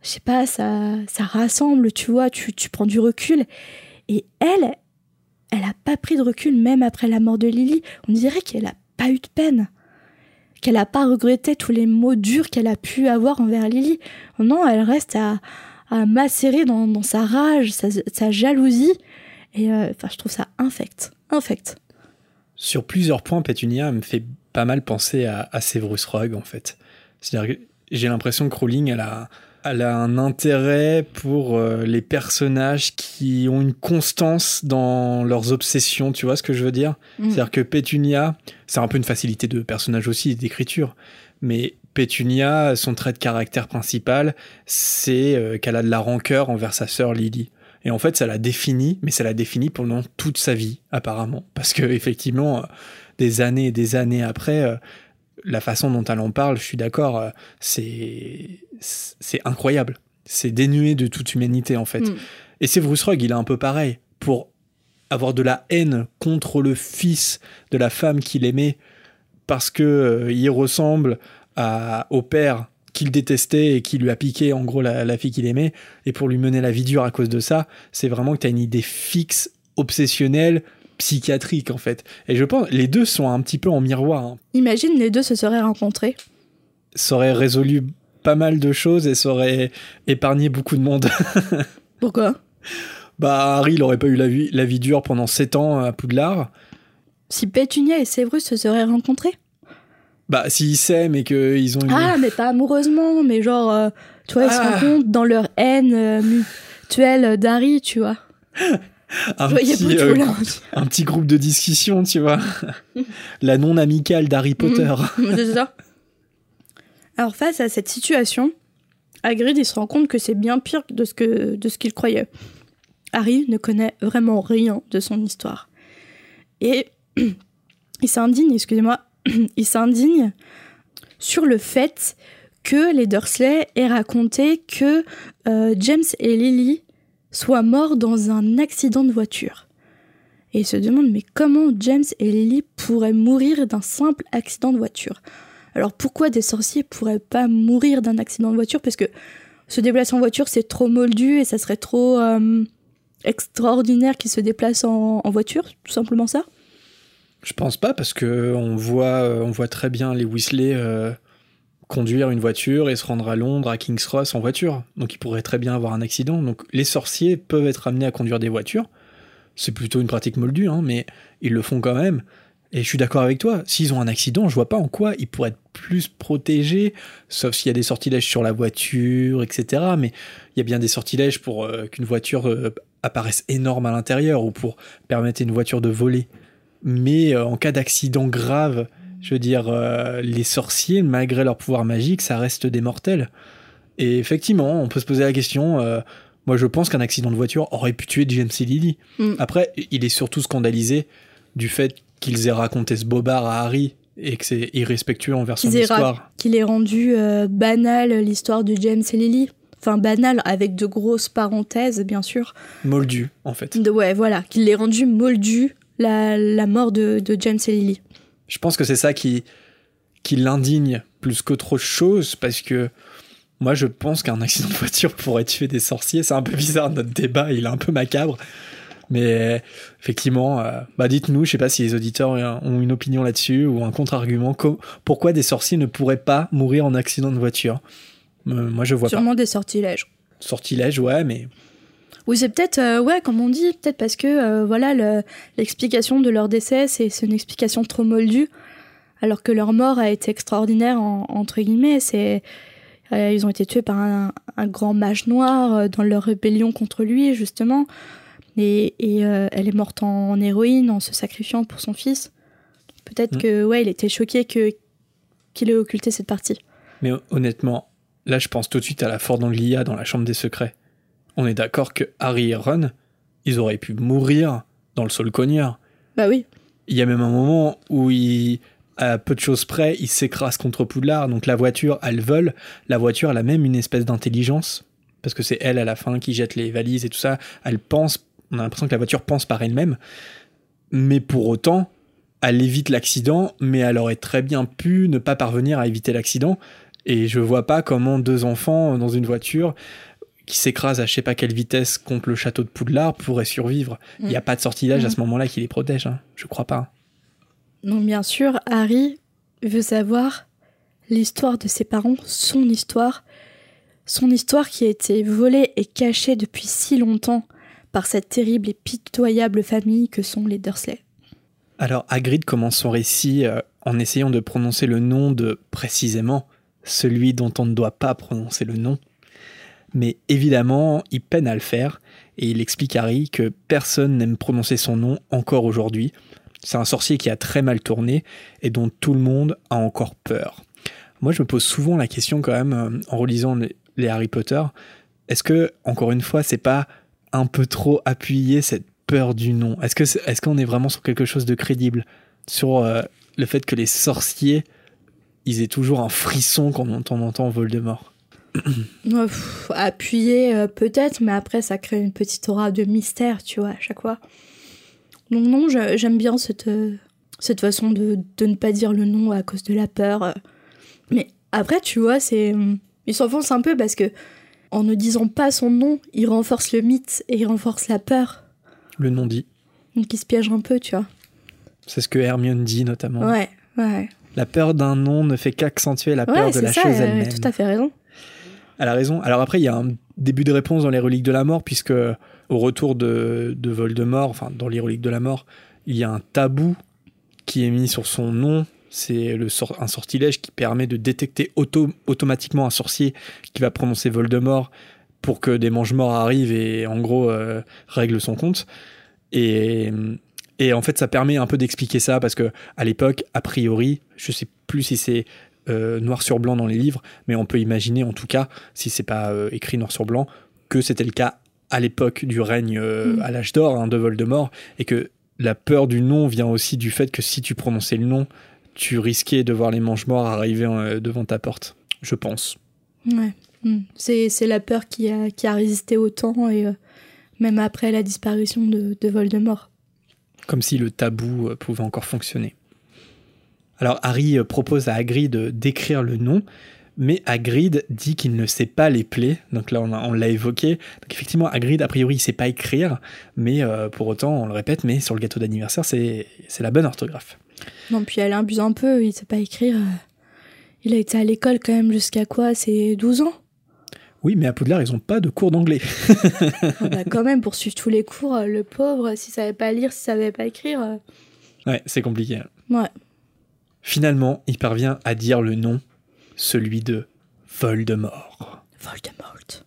je sais pas, ça, ça rassemble, tu vois, tu, tu prends du recul. Et elle, elle a pas pris de recul même après la mort de Lily. On dirait qu'elle a pas eu de peine qu'elle n'a pas regretté tous les mots durs qu'elle a pu avoir envers Lily. Non, elle reste à, à macérer dans, sa rage, sa, jalousie. Et euh, je trouve ça infect. Infect. Sur plusieurs points, Petunia me fait pas mal penser à, à Severus Rogue, en fait. C'est-à-dire que j'ai l'impression que Rowling, elle a, elle a un intérêt pour euh, les personnages qui ont une constance dans leurs obsessions, tu vois ce que je veux dire? Mm. C'est-à-dire que Pétunia, c'est un peu une facilité de personnage aussi, d'écriture, mais Pétunia, son trait de caractère principal, c'est euh, qu'elle a de la rancœur envers sa sœur Lily. Et en fait, ça la définit, mais ça la définit pendant toute sa vie, apparemment. Parce que, effectivement, euh, des années et des années après, la façon dont elle en parle, je suis d'accord, euh, c'est c'est incroyable. C'est dénué de toute humanité en fait. Mm. Et c'est Bruce Rugg, il est un peu pareil. Pour avoir de la haine contre le fils de la femme qu'il aimait parce que euh, il ressemble à, au père qu'il détestait et qui lui a piqué en gros la, la fille qu'il aimait et pour lui mener la vie dure à cause de ça, c'est vraiment que tu as une idée fixe, obsessionnelle, psychiatrique en fait. Et je pense les deux sont un petit peu en miroir. Hein. Imagine les deux se seraient rencontrés. Ça aurait résolu pas mal de choses et ça aurait épargné beaucoup de monde. Pourquoi? Bah Harry il aurait pas eu la vie, la vie dure pendant 7 ans à Poudlard. Si Pétunia et Séverus se seraient rencontrés? Bah s'ils s'aiment et qu'ils ont Ah mais pas amoureusement, mais genre, euh, tu vois, ils se ah. rencontrent dans leur haine euh, mutuelle d'Harry, tu vois. un, petit, euh, un petit groupe de discussion, tu vois. La non amicale d'Harry mm. Potter. C'est ça. Alors face à cette situation, Hagrid il se rend compte que c'est bien pire de ce que de ce qu'il croyait. Harry ne connaît vraiment rien de son histoire. Et il s'indigne, excusez-moi, il s'indigne sur le fait que les Dursley aient raconté que euh, James et Lily soit mort dans un accident de voiture. Et il se demande mais comment James et Lily pourraient mourir d'un simple accident de voiture? Alors pourquoi des sorciers pourraient pas mourir d'un accident de voiture? Parce que se déplacer en voiture c'est trop moldu et ça serait trop euh, extraordinaire qu'ils se déplacent en, voiture, tout simplement ça? Je pense pas parce que on voit, euh, on voit très bien les Weasley euh, conduire une voiture et se rendre à Londres, à King's Cross en voiture. Donc il pourrait très bien avoir un accident. Donc les sorciers peuvent être amenés à conduire des voitures. C'est plutôt une pratique moldue, hein, mais ils le font quand même. Et je suis d'accord avec toi, s'ils ont un accident, je vois pas en quoi ils pourraient être plus protégés, sauf s'il y a des sortilèges sur la voiture, etc. Mais il y a bien des sortilèges pour euh, qu'une voiture euh, apparaisse énorme à l'intérieur ou pour permettre à une voiture de voler. Mais euh, en cas d'accident grave, je veux dire, euh, les sorciers, malgré leur pouvoir magique, ça reste des mortels. Et effectivement, on peut se poser la question. Euh, moi, je pense qu'un accident de voiture aurait pu tuer James et Lily. Mm. Après, il est surtout scandalisé du fait qu'ils aient raconté ce bobard à Harry et que c'est irrespectueux envers son histoire. Qu'il ait rendu euh, banal l'histoire de James et Lily. Enfin, banal, avec de grosses parenthèses, bien sûr. Moldu, en fait. ouais, voilà. Qu'il ait rendu moldu la, la mort de, de James et Lily. Je pense que c'est ça qui, qui l'indigne plus qu'autre chose, parce que moi je pense qu'un accident de voiture pourrait tuer des sorciers. C'est un peu bizarre notre débat, il est un peu macabre. Mais effectivement, euh, bah dites-nous, je sais pas si les auditeurs ont une opinion là-dessus ou un contre-argument. Pourquoi des sorciers ne pourraient pas mourir en accident de voiture? Euh, Moi je vois pas. Sûrement des sortilèges. Sortilèges, ouais, mais oui, c'est peut-être, euh, ouais, comme on dit, peut-être parce que, euh, voilà, l'explication de leur décès, c'est une explication trop moldue. alors que leur mort a été extraordinaire, entre guillemets. C'est, euh, ils ont été tués par un, grand mage noir dans leur rébellion contre lui, justement. Et, elle est morte en, héroïne en se sacrifiant pour son fils. Peut-être mm. que, ouais, il était choqué que, qu'il ait occulté cette partie. Mais honnêtement, là, je pense tout de suite à la Ford Anglia dans la Chambre des Secrets. On est d'accord que Harry et Ron, ils auraient pu mourir dans le sol cogneur. Bah oui. Il y a même un moment où à peu de choses près, il s'écrase contre Poudlard. Donc la voiture, elle vole. La voiture, elle a même une espèce d'intelligence. Parce que c'est elle, à la fin, qui jette les valises et tout ça. Elle pense, on a l'impression que la voiture pense par elle-même. Mais pour autant, elle évite l'accident, mais elle aurait très bien pu ne pas parvenir à éviter l'accident. Et je vois pas comment deux enfants dans une voiture qui s'écrasent à je sais pas quelle vitesse contre le château de Poudlard pourraient survivre. Il n'y a mm. pas de sortilège à mm. ce moment-là qui les protège. Hein. Je crois pas. Donc bien sûr, Harry veut savoir l'histoire de ses parents, son histoire, son histoire qui a été volée et cachée depuis si longtemps par cette terrible et pitoyable famille que sont les Dursley. Alors Hagrid commence son récit euh, en essayant de prononcer le nom de précisément celui dont on ne doit pas prononcer le nom. Mais évidemment, il peine à le faire et il explique à Harry que personne n'aime prononcer son nom encore aujourd'hui, c'est un sorcier qui a très mal tourné et dont tout le monde a encore peur. Moi, je me pose souvent la question quand même euh, en relisant les, Harry Potter. Est-ce que, encore une fois, c'est pas un peu trop appuyé cette peur du nom? Est-ce que est, qu'on est vraiment sur quelque chose de crédible? Sur euh, le fait que les sorciers, ils aient toujours un frisson quand on entend Voldemort? Appuyé euh, peut-être, mais après ça crée une petite aura de mystère, tu vois, à chaque fois. Donc non, j'aime bien cette, euh, cette façon de, de, ne pas dire le nom à cause de la peur. Mais après, tu vois, c'est il s'enfonce un peu parce que en ne disant pas son nom, il renforce le mythe et il renforce la peur. Le nom dit. Donc il se piège un peu, tu vois. C'est ce que Hermione dit notamment. Ouais, ouais. La peur d'un nom ne fait qu'accentuer la peur de la chose elle-même. Tout à fait raison. Elle a raison. Alors après, il y a un début de réponse dans les reliques de la mort, puisque au retour de, de Voldemort, enfin dans les reliques de la mort, il y a un tabou qui est mis sur son nom. C'est un sortilège qui permet de détecter automatiquement un sorcier qui va prononcer Voldemort pour que des mange-morts arrivent et en gros euh, règlent son compte. Et, et en fait, ça permet un peu d'expliquer ça parce que à l'époque, a priori, je sais plus si c'est euh, noir sur blanc dans les livres, mais on peut imaginer en tout cas, si c'est pas euh, écrit noir sur blanc, que c'était le cas à l'époque du règne euh, mm. à l'âge d'or hein, de Voldemort, et que la peur du nom vient aussi du fait que si tu prononçais le nom, tu risquais de voir les mange-morts arriver devant ta porte, je pense. Ouais, mm. c'est, la peur qui a, qui a résisté au temps, et même après la disparition de, de Voldemort. Comme si le tabou pouvait encore fonctionner. Alors Harry euh, propose à Hagrid d'écrire le nom, mais Hagrid dit qu'il ne sait pas les plaies. Donc là, on, l'a évoqué. Donc effectivement, Hagrid, a priori, il sait pas écrire, mais euh, pour autant, on le répète, mais sur le gâteau d'anniversaire, c'est la bonne orthographe. Non, puis elle abuse un peu, il sait pas écrire. Il a été à l'école quand même jusqu'à quoi? C'est 12 ans? Oui, mais à Poudlard, ils n'ont pas de cours d'anglais. Ah bah quand même, pour suivre tous les cours, euh, le pauvre, s'il savait pas lire, s'il savait pas écrire. Ouais, c'est compliqué. Ouais. Finalement, il parvient à dire le nom, celui de Voldemort. Voldemort.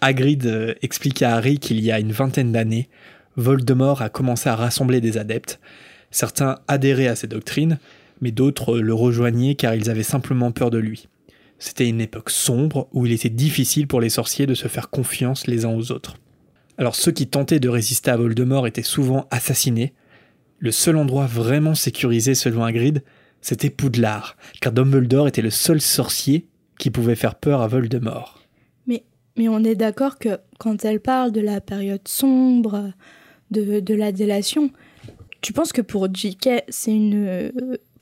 Hagrid euh, explique à Harry qu'il y a une vingtaine d'années, Voldemort a commencé à rassembler des adeptes. Certains adhéraient à ses doctrines, mais d'autres le rejoignaient car ils avaient simplement peur de lui. C'était une époque sombre où il était difficile pour les sorciers de se faire confiance les uns aux autres. Alors ceux qui tentaient de résister à Voldemort étaient souvent assassinés, le seul endroit vraiment sécurisé selon Hagrid, c'était Poudlard, car Dumbledore était le seul sorcier qui pouvait faire peur à Voldemort. Mais, mais on est d'accord que quand elle parle de la période sombre, de, de la délation, tu penses que pour J.K., c'est une euh,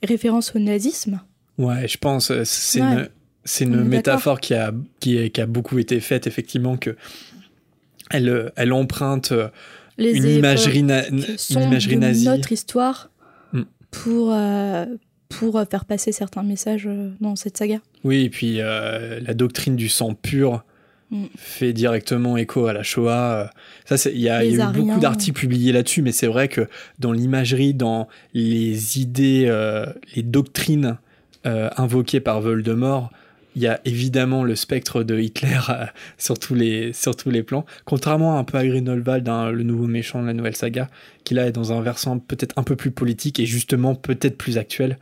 référence au nazisme? Ouais, je pense. Euh, c'est une, c'est une métaphore qui a, qui, qui, a beaucoup été faite, effectivement, que elle, elle emprunte euh, une imagerie, nazie. notre histoire mm. pour, euh, pour faire passer certains messages euh, dans cette saga. Oui, et puis euh, la doctrine du sang pur, mm. fait directement écho à la Shoah. Ça, il y a, eu beaucoup d'articles publiés là-dessus, mais c'est vrai que dans l'imagerie, dans les idées, les doctrines invoquées par Voldemort, il y a évidemment le spectre de Hitler euh, sur, tous les, sur tous les plans. Contrairement un peu à Grindelwald, hein, le nouveau méchant de la nouvelle saga, qui là est dans un versant peut-être un peu plus politique et justement peut-être plus actuel.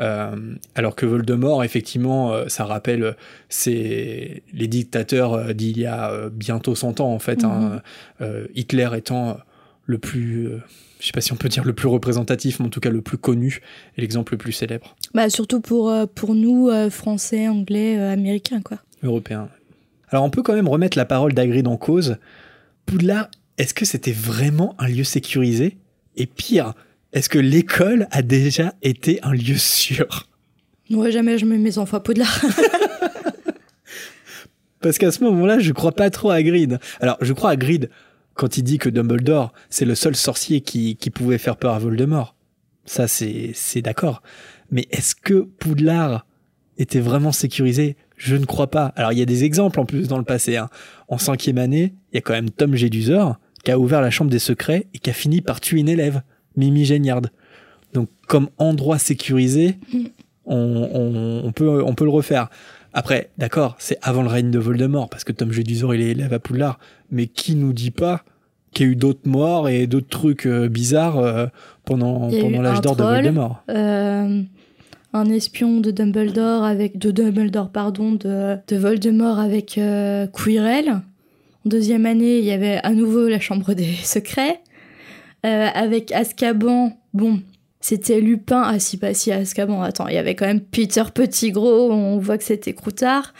Euh, alors que Voldemort, effectivement, euh, ça rappelle c'est les dictateurs d'il y a bientôt 100 ans, en fait. Hein. Mhm. Hitler étant le plus je sais pas si on peut dire le plus représentatif, mais en tout cas le plus connu et l'exemple le plus célèbre. Bah surtout pour, euh, pour nous, euh, Français, Anglais, euh, Américains, quoi. Européens. Alors on peut quand même remettre la parole d'Agrid en cause. Poudlard, est-ce que c'était vraiment un lieu sécurisé? Et pire, est-ce que l'école a déjà été un lieu sûr? Ouais, jamais je mets mes enfants à Poudlard. Parce qu'à ce moment-là, je crois pas trop à Hagrid. Alors, je crois à Hagrid quand il dit que Dumbledore, c'est le seul sorcier qui, pouvait faire peur à Voldemort. Ça, c'est, c'est d'accord. Mais est-ce que Poudlard était vraiment sécurisé? Je ne crois pas. Alors, il y a des exemples en plus dans le passé. Hein. En cinquième année, il y a quand même Tom Jedusor qui a ouvert la chambre des secrets et qui a fini par tuer une élève, Mimi Géniard. Donc, comme endroit sécurisé, on, peut, on peut le refaire. Après, d'accord, c'est avant le règne de Voldemort, parce que Tom Jedusor, il est élève à Poudlard. Mais qui nous dit pas qu'il y a eu d'autres morts et d'autres trucs euh, bizarres euh, pendant, pendant l'âge d'or de Voldemort? Euh, un espion de Dumbledore avec de Dumbledore pardon de, de Voldemort avec Quirrell. En deuxième année, il y avait à nouveau la Chambre des Secrets avec Azkaban. Bon, c'était Lupin. Ah si, pas si Azkaban. Attends, il y avait quand même Peter Petit Gros. On voit que c'était Croutard.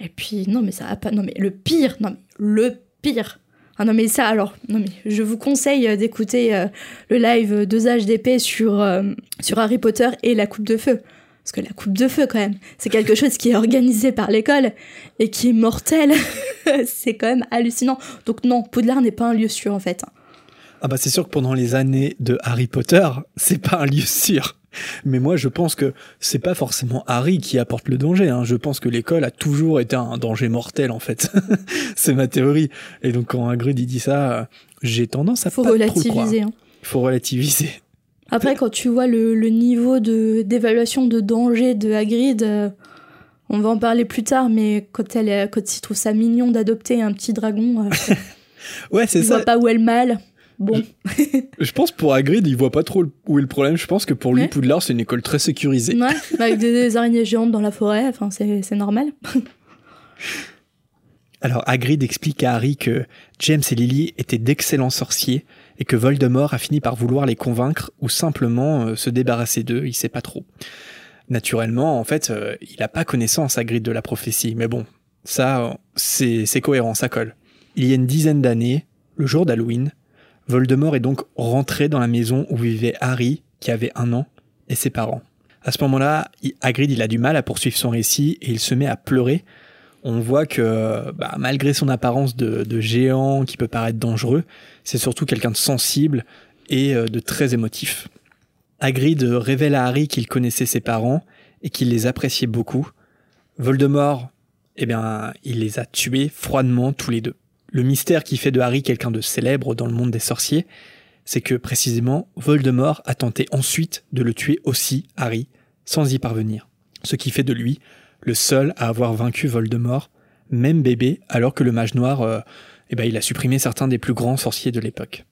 Et puis non, mais ça a pas. Non mais le pire. Non mais le pire ah non mais ça alors, non mais je vous conseille euh, d'écouter euh, le live Deux âges d'épée sur, euh, sur Harry Potter et la coupe de feu. Parce que la coupe de feu quand même, c'est quelque chose qui est organisé par l'école et qui est mortel. c'est quand même hallucinant. Donc non, Poudlard n'est pas un lieu sûr en fait. Ah bah c'est sûr que pendant les années de Harry Potter, c'est pas un lieu sûr. Mais moi, je pense que c'est pas forcément Harry qui apporte le danger. Hein. Je pense que l'école a toujours été un danger mortel, en fait. c'est ma théorie. Et donc, quand Hagrid dit ça, j'ai tendance à Faut pas relativiser, trop le Hein. Faut relativiser. Après, quand tu vois le, niveau de d'évaluation de danger de Hagrid, euh, on va en parler plus tard, mais quand elle, quand il trouve ça mignon d'adopter un petit dragon, euh, ouais, c'est ça. voit pas où est le mal. Bon. je pense pour Hagrid, il voit pas trop où est le problème. Je pense que pour lui, Poudlard, c'est une école très sécurisée. Ouais, avec des, araignées géantes dans la forêt, enfin, c'est normal. Alors Hagrid explique à Harry que James et Lily étaient d'excellents sorciers et que Voldemort a fini par vouloir les convaincre ou simplement euh, se débarrasser d'eux, il sait pas trop. Naturellement, en fait, euh, il n'a pas connaissance Hagrid de la prophétie, mais bon, ça, c'est cohérent, ça colle. Il y a une dizaine d'années, le jour d'Halloween, Voldemort est donc rentré dans la maison où vivait Harry, qui avait un an, et ses parents. À ce moment-là, Hagrid il a du mal à poursuivre son récit et il se met à pleurer. On voit que bah, malgré son apparence de, géant qui peut paraître dangereux, c'est surtout quelqu'un de sensible et euh, de très émotif. Hagrid révèle à Harry qu'il connaissait ses parents et qu'il les appréciait beaucoup. Voldemort, eh bien, il les a tués froidement tous les deux. Le mystère qui fait de Harry quelqu'un de célèbre dans le monde des sorciers, c'est que précisément Voldemort a tenté ensuite de le tuer aussi, Harry, sans y parvenir. Ce qui fait de lui le seul à avoir vaincu Voldemort, même bébé, alors que le mage noir, euh, eh ben, il a supprimé certains des plus grands sorciers de l'époque.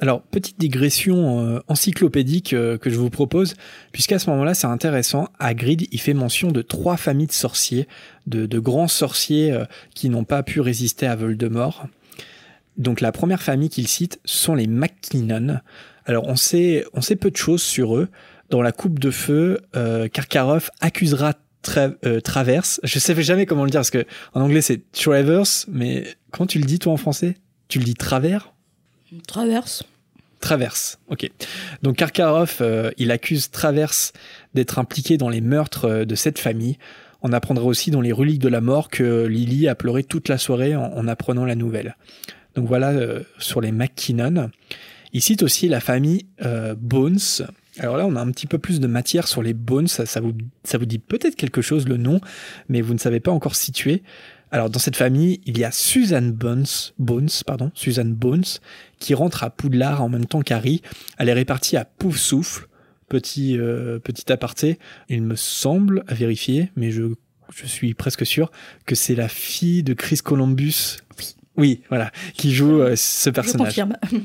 Alors, petite digression euh, encyclopédique euh, que je vous propose, puisqu'à ce moment-là, c'est intéressant, Hagrid, il fait mention de trois familles de sorciers, de, grands sorciers euh, qui n'ont pas pu résister à Voldemort. Donc la première famille qu'il cite sont les McKinnon. Alors on sait, on sait peu de choses sur eux. Dans la coupe de feu, Karkaroff accusera Traverse. Je sais jamais comment le dire parce que en anglais c'est Travers, mais comment tu le dis toi en français Tu le dis Travers? Traverse. Traverse, ok. Donc Karkaroff, euh, il accuse Traverse d'être impliqué dans les meurtres euh, de cette famille. On apprendra aussi dans les reliques de la mort que Lily a pleuré toute la soirée en, apprenant la nouvelle. Donc voilà euh, sur les McKinnon. Il cite aussi la famille Bones. Alors là, on a un petit peu plus de matière sur les Bones. Ça, vous, ça vous dit peut-être quelque chose, le nom, mais vous ne savez pas encore situer. Alors dans cette famille, il y a Suzanne Bones, Bones, pardon, Suzanne Bones, qui rentre à Poudlard en même temps qu'Harry. Elle est répartie à Pouf Souffle. Petit, euh, petit aparté, il me semble, à vérifier, mais je, je suis presque sûr, que c'est la fille de Chris Columbus. Oui. Oui, voilà, qui joue euh, ce personnage. Je confirme.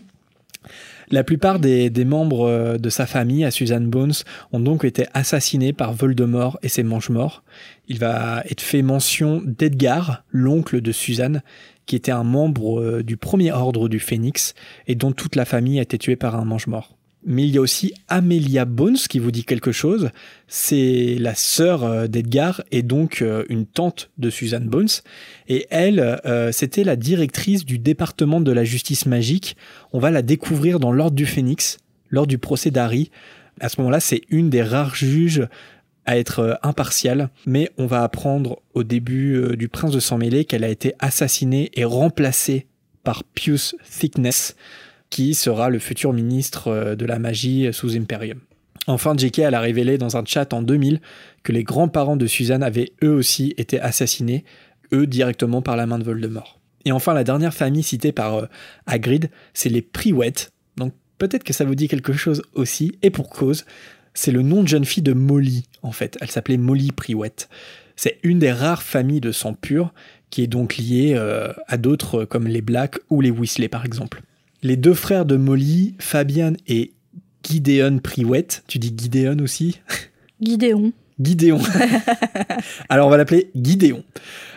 La plupart des, membres euh, de sa famille, à Suzanne Bones, ont donc été assassinés par Voldemort et ses mange-morts. Il va être fait mention d'Edgar, l'oncle de Suzanne, qui était un membre euh, du premier ordre du Phénix et dont toute la famille a été tuée par un mange-mort. Mais il y a aussi Amelia Bones qui vous dit quelque chose. C'est la sœur euh, d'Edgar et donc euh, une tante de Suzanne Bones. Et elle, euh, c'était la directrice du département de la justice magique. On va la découvrir dans l'Ordre du Phénix, lors du procès d'Harry. À ce moment-là, c'est une des rares juges à être impartiale, mais on va apprendre au début du Prince de Sang Mêlé qu'elle a été assassinée et remplacée par Pius Thickness, qui sera le futur ministre euh, de la magie sous Imperium. Enfin, J.K. a révélé dans un chat en 2000 que les grands-parents de Suzanne avaient eux aussi été assassinés, eux directement par la main de Voldemort. Et enfin, la dernière famille citée par euh, Hagrid, c'est les Priwet. Donc peut-être que ça vous dit quelque chose aussi, et pour cause, c'est le nom de jeune fille de Molly, en fait. Elle s'appelait Molly Priwet. C'est une des rares familles de sang pur qui est donc liée euh, à d'autres comme les Black ou les Weasley par exemple les deux frères de Molly, Fabian et Gideon Priwet. Tu dis Gideon aussi? Gideon. Gideon. Alors on va l'appeler Gideon.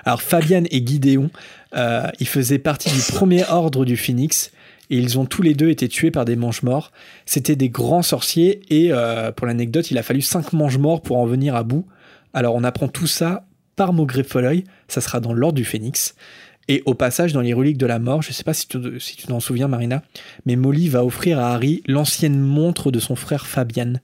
Alors Fabian et Gideon, euh, ils faisaient partie du premier ordre du Phoenix et ils ont tous les deux été tués par des mange-morts. C'était des grands sorciers et euh, pour l'anecdote, il a fallu cinq mange-morts pour en venir à bout. Alors on apprend tout ça par Folloy, ça sera dans l'ordre du Phénix. Et au passage, dans les reliques de la mort, je ne sais pas si tu, t'en souviens, Marina, mais Molly va offrir à Harry l'ancienne montre de son frère Fabian.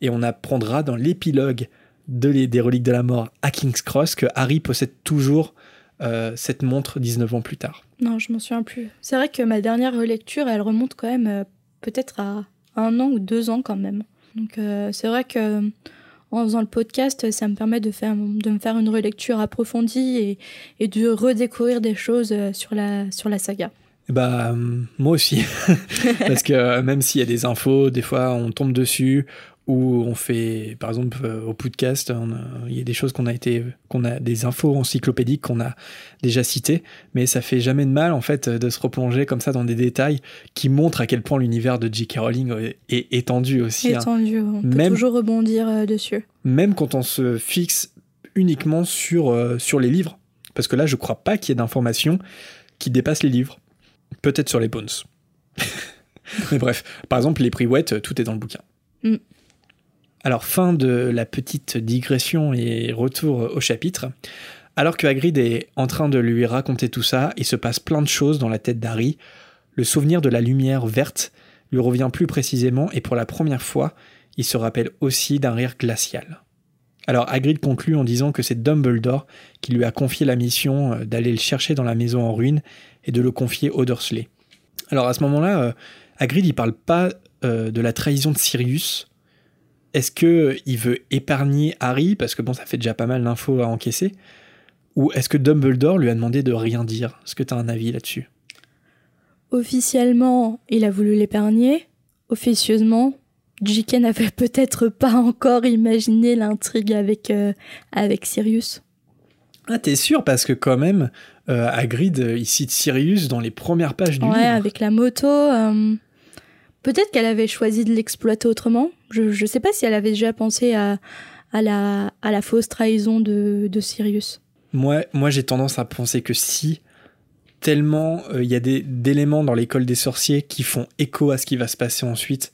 Et on apprendra dans l'épilogue de des reliques de la mort à King's Cross que Harry possède toujours euh, cette montre 19 ans plus tard. Non, je m'en souviens plus. C'est vrai que ma dernière relecture, elle remonte quand même euh, peut-être à un an ou deux ans quand même. Donc euh, c'est vrai que en faisant le podcast, ça me permet de, me faire une relecture approfondie et, et de redécouvrir des choses euh, sur la, sur la saga. Bah, moi aussi. Parce que euh, même s'il y a des infos, des fois on tombe dessus, où on fait, par exemple, euh, au podcast, il y a des choses qu'on a été, qu'on a des infos encyclopédiques qu'on a déjà citées, mais ça fait jamais de mal, en fait, de se replonger comme ça dans des détails qui montrent à quel point l'univers de J.K. Rowling est étendu aussi. Hein. Étendu, on peut toujours rebondir euh, dessus. Même quand on se fixe uniquement sur, euh, sur les livres, parce que là, je crois pas qu'il y ait d'informations qui dépassent les livres. Peut-être sur les bones. mais bref, par exemple, les prix wet, tout est dans le bouquin. Mm. Alors, fin de la petite digression et retour au chapitre. Alors que Hagrid est en train de lui raconter tout ça, il se passe plein de choses dans la tête d'Harry. Le souvenir de la lumière verte lui revient plus précisément et pour la première fois, il se rappelle aussi d'un rire glacial. Alors Hagrid conclut en disant que c'est Dumbledore qui lui a confié la mission euh, d'aller le chercher dans la maison en ruine et de le confier au Dursley. Alors à ce moment-là, euh, Hagrid il parle pas euh, de la trahison de Sirius, est-ce que il veut épargner Harry parce que bon, ça fait déjà pas mal d'infos à encaisser, ou est-ce que Dumbledore lui a demandé de rien dire? Est-ce que tu as un avis là-dessus? Officiellement, il a voulu l'épargner. Officieusement, J.K. n'avait peut-être pas encore imaginé l'intrigue avec, euh, avec Sirius. Ah, t'es sûr? Parce que quand même, euh, Hagrid, il cite Sirius dans les premières pages du livre. Ouais, avec la moto. Euh, Peut-être qu'elle avait choisi de l'exploiter autrement. Je ne sais pas si elle avait déjà pensé à, la, fausse trahison de, Sirius. Moi, j'ai tendance à penser que si, tellement euh, il y a d'éléments dans l'école des sorciers qui font écho à ce qui va se passer ensuite.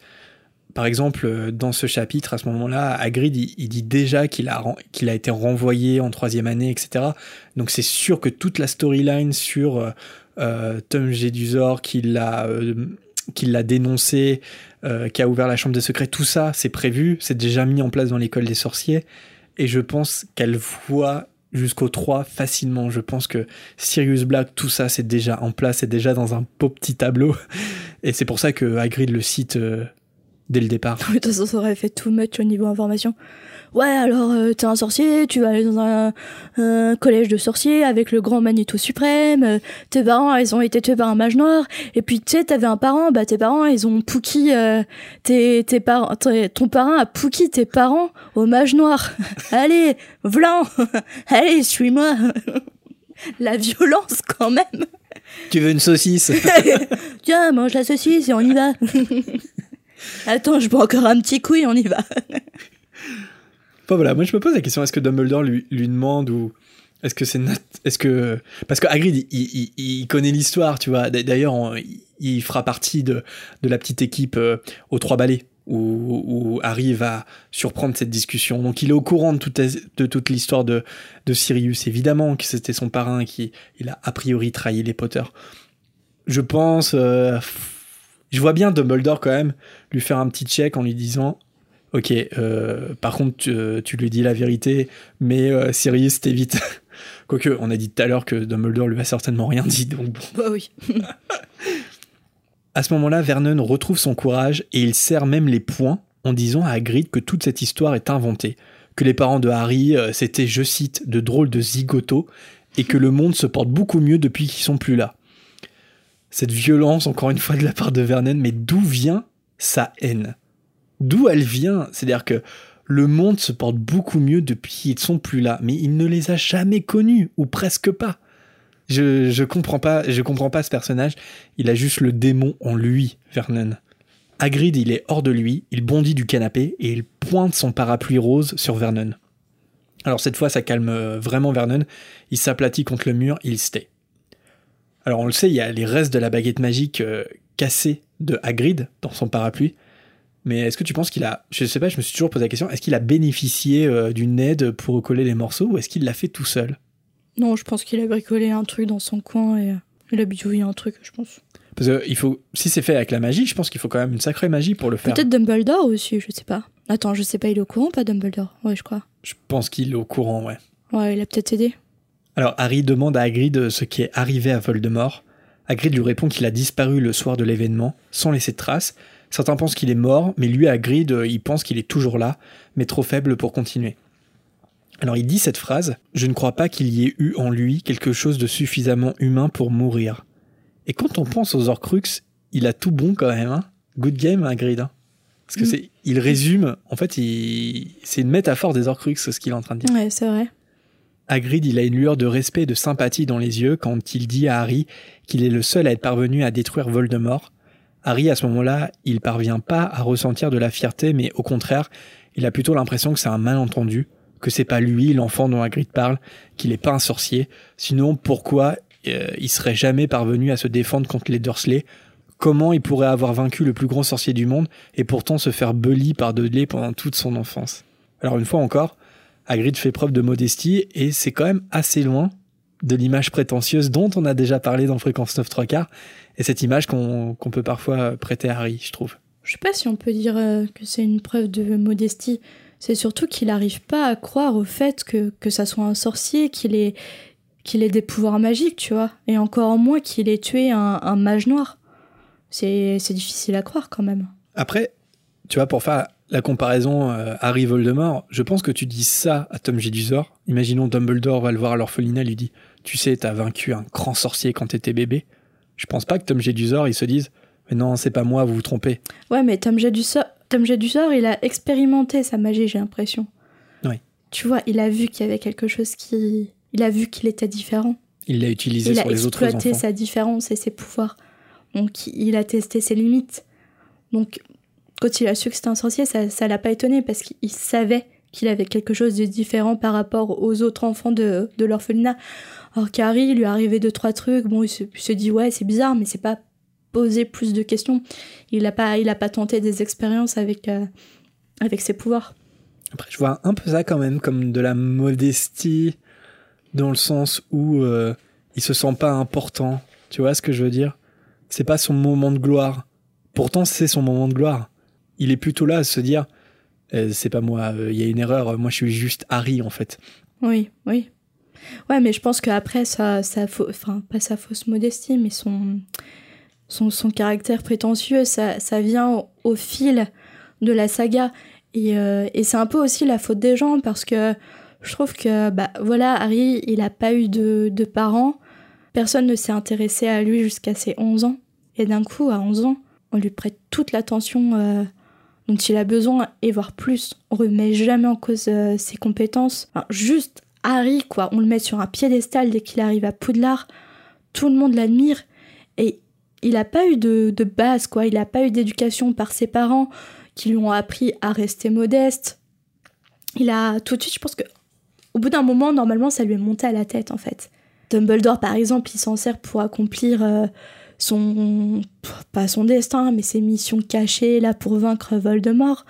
Par exemple, euh, dans ce chapitre, à ce moment-là, Hagrid, il, dit déjà qu'il a, été renvoyé en troisième année, etc. Donc c'est sûr que toute la storyline sur euh, euh Tom Jedusor, qui l'a qui l'a dénoncé, euh, qui a ouvert la chambre des secrets, tout ça, c'est prévu, c'est déjà mis en place dans l'école des sorciers. Et je pense qu'elle voit jusqu'au 3 facilement. Je pense que Sirius Black, tout ça, c'est déjà en place, c'est déjà dans un beau petit tableau. Et c'est pour ça que Hagrid le cite euh, dès le départ. De toute façon, ça aurait fait too much au niveau information. Ouais, alors euh, t'es un sorcier, tu vas aller dans un, collège de sorciers avec le grand Magneto suprême. Euh, tes parents, ils ont été tués par un mage noir. Et puis tu sais, t'avais un parent, bah tes parents, ils ont pouki euh, tes, tes parents, ton parent a pouki tes parents au mage noir. Allez, blanc, allez, suis-moi. La violence quand même. Tu veux une saucisse? Tiens, mange la saucisse et on y va. Attends, je bois encore un petit coup et on y va. Voilà, moi je me pose la question est-ce que Dumbledore lui, demande ou est-ce que c'est est-ce que parce que Hagrid il, connaît l'histoire, tu vois. D'ailleurs, il fera partie de, la petite équipe euh, aux trois balais où, où, Harry va surprendre cette discussion. Donc il est au courant de toute, l'histoire de, Sirius. Évidemment que c'était son parrain qui a a priori trahi les Potter. Je pense, euh, je vois bien Dumbledore quand même lui faire un petit check en lui disant Ok, euh, par contre, tu, lui dis la vérité, mais euh, Sirius, t'évites. Quoique, on a dit tout à l'heure que Dumbledore lui a certainement rien dit, donc bon. Bah oui. à ce moment-là, Vernon retrouve son courage et il serre même les poings en disant à Hagrid que toute cette histoire est inventée, que les parents de Harry, euh, c'était, je cite, de drôles de zigotos, et que le monde se porte beaucoup mieux depuis qu'ils sont plus là. Cette violence, encore une fois, de la part de Vernon, mais d'où vient sa haine? D'où elle vient. C'est-à-dire que le monde se porte beaucoup mieux depuis qu'ils sont plus là, mais il ne les a jamais connus, ou presque pas. Je, je comprends pas, je comprends pas ce personnage. Il a juste le démon en lui, Vernon. Hagrid, il est hors de lui, il bondit du canapé et il pointe son parapluie rose sur Vernon. Alors cette fois, ça calme vraiment Vernon. Il s'aplatit contre le mur, il se. Alors on le sait, il y a les restes de la baguette magique euh, cassée de Hagrid dans son parapluie. Mais est-ce que tu penses qu'il a, je sais pas, je me suis toujours posé la question, est-ce qu'il a bénéficié euh, d'une aide pour recoller les morceaux ou est-ce qu'il l'a fait tout seul? Non, je pense qu'il a bricolé un truc dans son coin et euh, il a bidouillé un truc, je pense. Parce que il faut, si c'est fait avec la magie, je pense qu'il faut quand même une sacrée magie pour le faire. Peut-être Dumbledore aussi, je sais pas. Attends, je sais pas, il est au courant pas Dumbledore? Ouais, je crois. Je pense qu'il est au courant, ouais. Ouais, il a peut-être aidé. Alors Harry demande à Hagrid ce qui est arrivé à Voldemort. Hagrid lui répond qu'il a disparu le soir de l'événement, sans laisser de traces, Certains pensent qu'il est mort, mais lui, à Grid, euh, il pense qu'il est toujours là, mais trop faible pour continuer. Alors il dit cette phrase Je ne crois pas qu'il y ait eu en lui quelque chose de suffisamment humain pour mourir. Et quand on pense aux Horcruxes, il a tout bon quand même. Hein Good game, Hagrid. Hein Parce que mm. c'est, il résume, en fait, c'est une métaphore des Horcruxes, ce qu'il est en train de dire. Ouais, c'est vrai. Hagrid, il a une lueur de respect et de sympathie dans les yeux quand il dit à Harry qu'il est le seul à être parvenu à détruire Voldemort Harry, à ce moment-là, il parvient pas à ressentir de la fierté, mais au contraire, il a plutôt l'impression que c'est un malentendu, que c'est pas lui, l'enfant dont Hagrid parle, qu'il est pas un sorcier. Sinon, pourquoi euh, il serait jamais parvenu à se défendre contre les Dursley? Comment il pourrait avoir vaincu le plus grand sorcier du monde et pourtant se faire bully par Dudley pendant toute son enfance? Alors une fois encore, Hagrid fait preuve de modestie et c'est quand même assez loin de l'image prétentieuse dont on a déjà parlé dans Fréquence 9 3 quarts et cette image qu'on peut parfois prêter à Harry, je trouve. Je sais pas si on peut dire euh, que c'est une preuve de modestie. C'est surtout qu'il n'arrive pas à croire au fait que, que ça soit un sorcier, qu'il ait, qu'il ait des pouvoirs magiques, tu vois. Et encore moins qu'il ait tué un, mage noir. C'est difficile à croire quand même. Après, tu vois, pour faire la comparaison euh, Harry Voldemort, je pense que tu dis ça à Tom Jedusor. Imaginons Dumbledore va le voir à l'orphelinat, lui dit Tu sais, t'as vaincu un grand sorcier quand t'étais bébé. Je pense pas que Tom Jedusor, il se dise Mais non, c'est pas moi, vous vous trompez. Ouais, mais Tom Jedusor, Tom Jedusor il a expérimenté sa magie, j'ai l'impression. Oui. Tu vois, il a vu qu'il y avait quelque chose qui. Il a vu qu'il était différent. Il l'a utilisé sur les autres enfants. Il a exploité sa différence et ses pouvoirs. Donc, il a testé ses limites. Donc, quand il a su que c'était un sorcier, ça, ça l'a pas étonné parce qu'il savait qu'il avait quelque chose de différent par rapport aux autres enfants de, de l'orphelinat. Alors Carrie, il lui est arrivé deux, trois trucs, bon, il se, dit ouais, c'est bizarre, mais c'est pas poser plus de questions. Il a pas, il a pas tenté des expériences avec, euh, avec ses pouvoirs. Après, je vois un peu ça quand même comme de la modestie, dans le sens où euh, il se sent pas important. Tu vois ce que je veux dire? C'est pas son moment de gloire. Pourtant, c'est son moment de gloire. Il est plutôt là à se dire, euh, c'est pas moi, il y a une erreur, moi je suis juste Harry en fait. Oui, oui. Ouais, mais je pense qu'après, ça, ça, enfin, pas sa fausse modestie, mais son, son, caractère prétentieux, ça, ça vient au, fil de la saga. Et, euh, et c'est un peu aussi la faute des gens parce que je trouve que, bah voilà, Harry, il n'a pas eu de, de parents. Personne ne s'est intéressé à lui jusqu'à ses 11 ans. Et d'un coup, à 11 ans, on lui prête toute l'attention euh, dont il a besoin et voire plus. On remet jamais en cause euh, ses compétences. juste Harry, quoi, on le met sur un piédestal dès qu'il arrive à Poudlard. Tout le monde l'admire et il n'a pas eu de, base, quoi. Il n'a pas eu d'éducation par ses parents qui lui ont appris à rester modeste. Il a tout de suite, je pense que au bout d'un moment, normalement, ça lui est monté à la tête, en fait. Dumbledore, par exemple, il s'en sert pour accomplir euh, son pas son destin, mais ses missions cachées là pour vaincre Voldemort.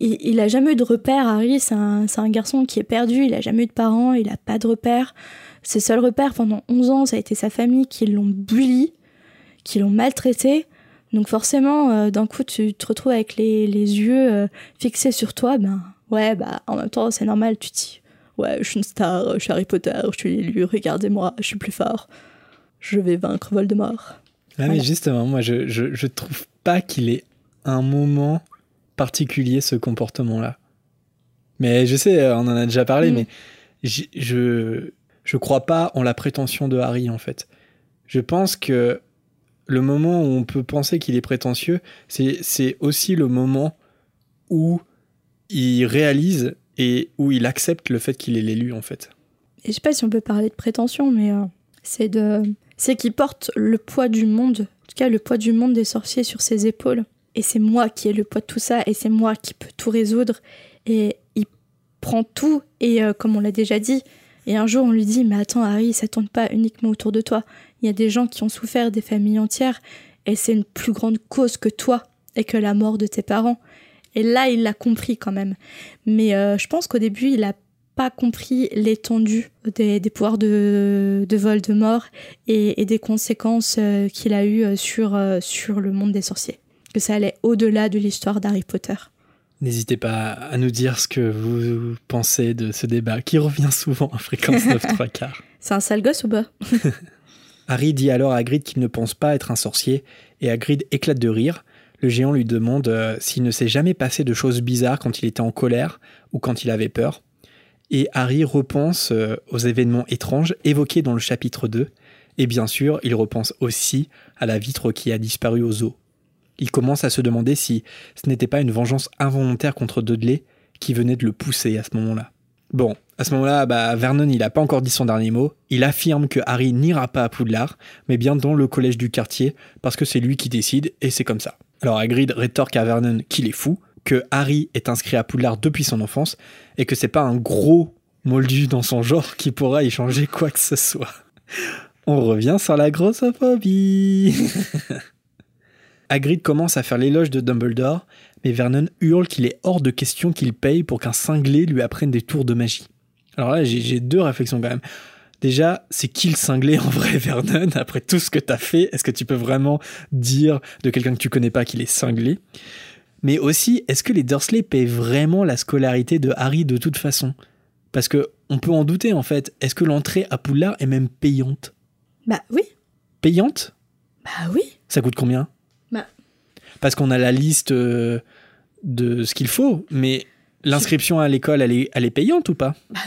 Il, il a jamais eu de repère, Harry, c'est un, un, garçon qui est perdu, il a jamais eu de parents, il a pas de repère. Ses seuls repères pendant 11 ans, ça a été sa famille qui l'ont bully, qui l'ont maltraité. Donc forcément, euh, d'un coup, tu te retrouves avec les, les yeux euh, fixés sur toi, ben ouais, bah en même temps, c'est normal, tu te dis, ouais, je suis une star, je suis Harry Potter, je suis l'élu, regardez-moi, je suis plus fort je vais vaincre Voldemort. Ah, mais justement, moi, je, je, je trouve pas qu'il ait un moment particulier ce comportement-là. Mais je sais, on en a déjà parlé, mm. mais je, je crois pas en la prétention de Harry, en fait. Je pense que le moment où on peut penser qu'il est prétentieux, c'est aussi le moment où il réalise et où il accepte le fait qu'il est l'élu, en fait. Et je sais pas si on peut parler de prétention, mais euh, c'est de c'est qu'il porte le poids du monde, en tout cas le poids du monde des sorciers sur ses épaules. Et c'est moi qui ai le poids de tout ça, et c'est moi qui peux tout résoudre. Et il prend tout, et euh, comme on l'a déjà dit, et un jour on lui dit, mais attends Harry, ça tourne pas uniquement autour de toi. Il y a des gens qui ont souffert, des familles entières, et c'est une plus grande cause que toi, et que la mort de tes parents. Et là, il l'a compris quand même. Mais euh, je pense qu'au début, il a compris l'étendue des, pouvoirs de, de Voldemort et, et des conséquences euh, qu'il a eues sur, sur le monde des sorciers. Que ça allait au-delà de l'histoire d'Harry Potter. N'hésitez pas à nous dire ce que vous pensez de ce débat qui revient souvent à fréquence 9 3 quarts. C'est un sale gosse ou pas? Harry dit alors à Hagrid qu'il ne pense pas être un sorcier et Hagrid éclate de rire. Le géant lui demande s'il ne s'est jamais passé de choses bizarres quand il était en colère ou quand il avait peur et Harry repense euh, aux événements étranges évoqués dans le chapitre 2, et bien sûr, il repense aussi à la vitre qui a disparu aux eaux. Il commence à se demander si ce n'était pas une vengeance involontaire contre Dudley qui venait de le pousser à ce moment-là. Bon, à ce moment-là, bah, Vernon, il n'a pas encore dit son dernier mot. Il affirme que Harry n'ira pas à Poudlard, mais bien dans le collège du quartier, parce que c'est lui qui décide, et c'est comme ça. Alors Hagrid rétorque à Vernon qu'il est fou, que Harry est inscrit à Poudlard depuis son enfance et que c'est pas un gros moldu dans son genre qui pourra y changer quoi que ce soit. On revient sur la grossophobie. Hagrid commence à faire l'éloge de Dumbledore, mais Vernon hurle qu'il est hors de question qu'il paye pour qu'un cinglé lui apprenne des tours de magie. Alors là, j'ai deux réflexions quand même. Déjà, c'est qui le cinglé en vrai, Vernon Après tout ce que t'as fait, est-ce que tu peux vraiment dire de quelqu'un que tu connais pas qu'il est cinglé? Mais aussi, est-ce que les Dursley paient vraiment la scolarité de Harry de toute façon? Parce que on peut en douter en fait. Est-ce que l'entrée à Poudlard est même payante? Bah oui. Payante? Bah oui. Ça coûte combien? Parce qu'on a la liste euh, de ce qu'il faut, mais l'inscription à l'école, elle est, elle est payante ou pas? Bah,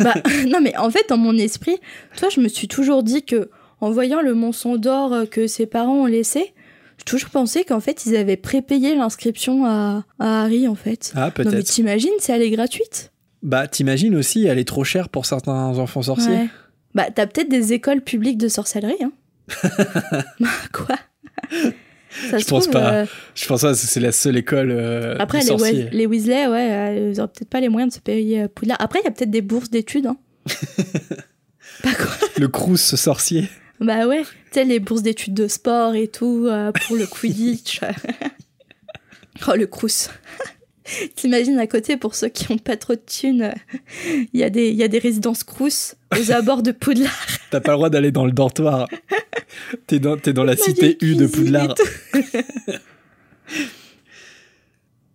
bah, non mais en fait, dans mon esprit, toi, je me suis toujours dit que en voyant le monçon d'or que ses parents ont laissé, j'ai toujours pensé qu'en fait, ils avaient prépayé l'inscription à, Harry, en fait. Ah, peut-être. Non, mais t'imagines, c'est elle est gratuite? Bah, t'imagines aussi, elle est trop chère pour certains enfants sorciers. Bah, t'as peut-être des écoles publiques de sorcellerie, hein. quoi? Ça je pense pas. Euh, je pense pas c'est la seule école. Euh, Après, les, les, Weasley, ouais, euh, ils auraient peut-être pas les moyens de se payer Poudlard. Après, il y a peut-être des bourses d'études. Hein. pas quoi Le Crous sorcier. Bah ouais, tu sais, les bourses d'études de sport et tout, pour le Quidditch. oh, le crous. T'imagines à côté, pour ceux qui ont pas trop de thunes, il y, a des, y a des résidences crous aux abords de Poudlard. T'as pas le droit d'aller dans le dortoir. T'es dans, es dans la cité U de Poudlard.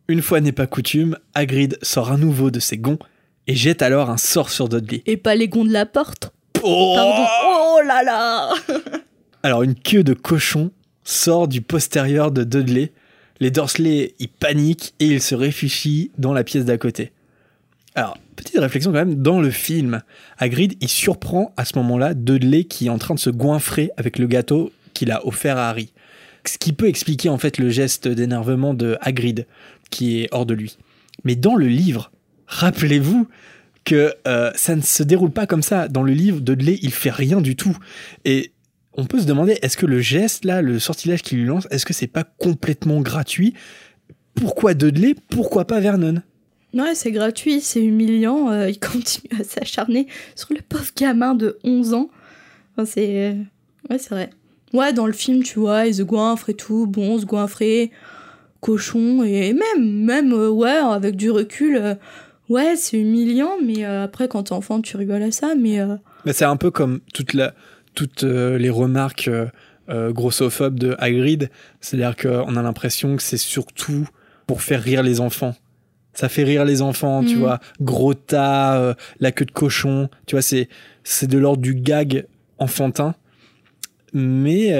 Une fois n'est pas coutume, Hagrid sort à nouveau de ses gonds et jette alors un sort sur Dudley. Et pas les gonds de la porte Oh Pardon. Oh là là Alors une queue de cochon sort du postérieur de Dudley. Les Dursley, ils paniquent et ils se réfugient dans la pièce d'à côté. Alors, petite réflexion quand même, dans le film, Hagrid, il surprend à ce moment-là Dudley qui est en train de se goinfrer avec le gâteau qu'il a offert à Harry. Ce qui peut expliquer en fait le geste d'énervement de Hagrid, qui est hors de lui. Mais dans le livre, rappelez-vous que euh, ça ne se déroule pas comme ça. Dans le livre, Dudley, il fait rien du tout. Et on peut se demander, est-ce que le geste là, le sortilège qu'il lui lance, est-ce que c'est pas complètement gratuit? Pourquoi Dudley? Pourquoi pas Vernon? Ouais, c'est gratuit, c'est humiliant. Euh, il continue à s'acharner sur le pauvre gamin de 11 ans. c'est. Ouais, c'est vrai. Ouais, dans le film, tu vois, il se goinfre et tout. Bon, se goinfrer, cochon, et même, même, euh, ouais, avec du recul, euh, ouais, c'est humiliant, mais après, quand t'es enfant, tu rigoles à ça, mais. Mais c'est un peu comme toute la toutes euh, les remarques euh, euh, grossophobes de Hagrid. C'est-à-dire qu'on a l'impression que c'est surtout pour faire rire les enfants. Ça fait rire les enfants, tu mm. vois. Gros tas, la queue de cochon, tu vois, c'est, c'est de l'ordre du gag enfantin. Mais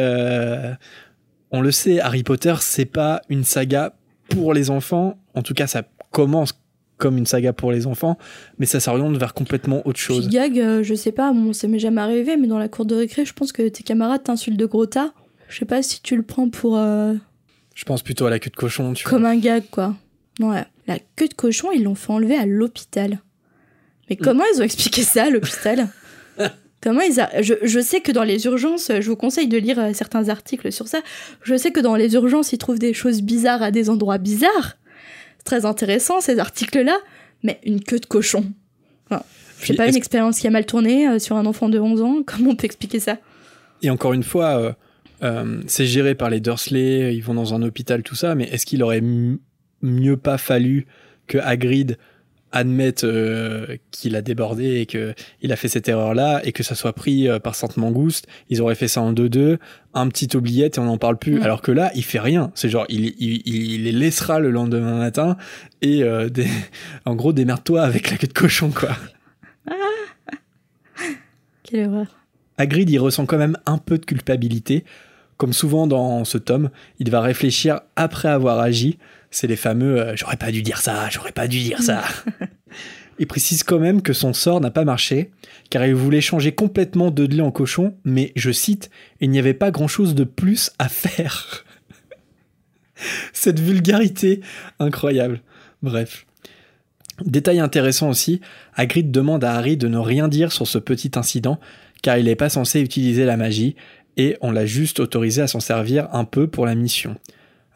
on le sait, Harry Potter, c'est pas une saga pour les enfants. En tout cas, ça commence comme une saga pour les enfants, mais ça s'oriente vers complètement autre chose. gag, euh, je sais pas, bon, ça m'est jamais arrivé, mais dans la cour de récré, je pense que tes camarades t'insultent de gros tas. Je sais pas si tu le prends pour. Euh, je pense plutôt à la queue de cochon, tu Comme un gag, quoi. Ouais. La queue de cochon, ils l'ont fait enlever à l'hôpital. Mais mm. comment ils ont expliqué ça à l'hôpital Comment ils je, je, sais que dans les urgences, je vous conseille de lire euh, certains articles sur ça. Je sais que dans les urgences, ils trouvent des choses bizarres à des endroits bizarres très intéressant ces articles-là, mais une queue de cochon. Enfin, je sais pas, une expérience qui a mal tourné euh, sur un enfant de 11 ans, comment on peut expliquer ça? Et encore une fois, euh, euh, c'est géré par les Dursley, ils vont dans un hôpital, tout ça, mais est-ce qu'il aurait mieux pas fallu que Hagrid admettre euh, qu'il a débordé et que il a fait cette erreur là et que ça soit pris euh, par Sainte Mangouste ils auraient fait ça en 2-2 un petit oubliette et on n'en parle plus. Mm. alors que là il fait rien. C'est genre il, il, il, les laissera le lendemain matin et euh, des... en gros démerde-toi avec la queue de cochon quoi. Quelle erreur Hagrid il ressent quand même un peu de culpabilité. Comme souvent dans ce tome il va réfléchir après avoir agi c'est les fameux euh, j'aurais pas dû dire ça, j'aurais pas dû dire ça. il précise quand même que son sort n'a pas marché, car il voulait changer complètement Dudley en cochon, mais je cite, il n'y avait pas grand chose de plus à faire. Cette vulgarité incroyable. Bref. Détail intéressant aussi, Hagrid demande à Harry de ne rien dire sur ce petit incident, car il n'est pas censé utiliser la magie, et on l'a juste autorisé à s'en servir un peu pour la mission.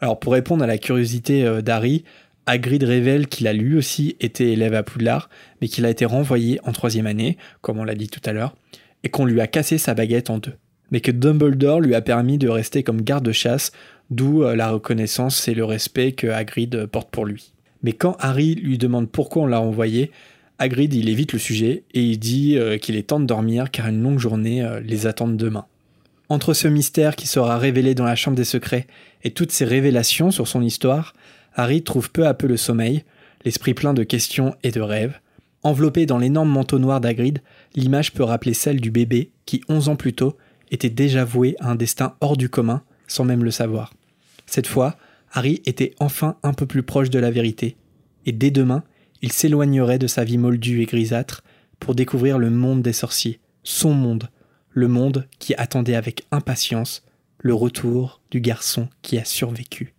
Alors pour répondre à la curiosité euh, d'Harry, Hagrid révèle qu'il a lui aussi été élève à Poudlard, mais qu'il a été renvoyé en troisième année, comme on l'a dit tout à l'heure, et qu'on lui a cassé sa baguette en deux. Mais que Dumbledore lui a permis de rester comme garde-chasse, d'où euh, la reconnaissance et le respect que Hagrid porte pour lui. Mais quand Harry lui demande pourquoi on l'a renvoyé, Hagrid il évite le sujet et il dit euh, qu'il est temps de dormir car une longue journée les attend demain. Entre ce mystère qui sera révélé dans la Chambre des Secrets et toutes ces révélations sur son histoire, Harry trouve peu à peu le sommeil, l'esprit plein de questions et de rêves. Enveloppé dans l'énorme manteau noir d'Hagrid, l'image peut rappeler celle du bébé qui, onze ans plus tôt, était déjà voué à un destin hors du commun, sans même le savoir. Cette fois, Harry était enfin un peu plus proche de la vérité, et dès demain, il s'éloignerait de sa vie moldue et grisâtre pour découvrir le monde des sorciers, son monde, le monde qui attendait avec impatience le retour du garçon qui a survécu.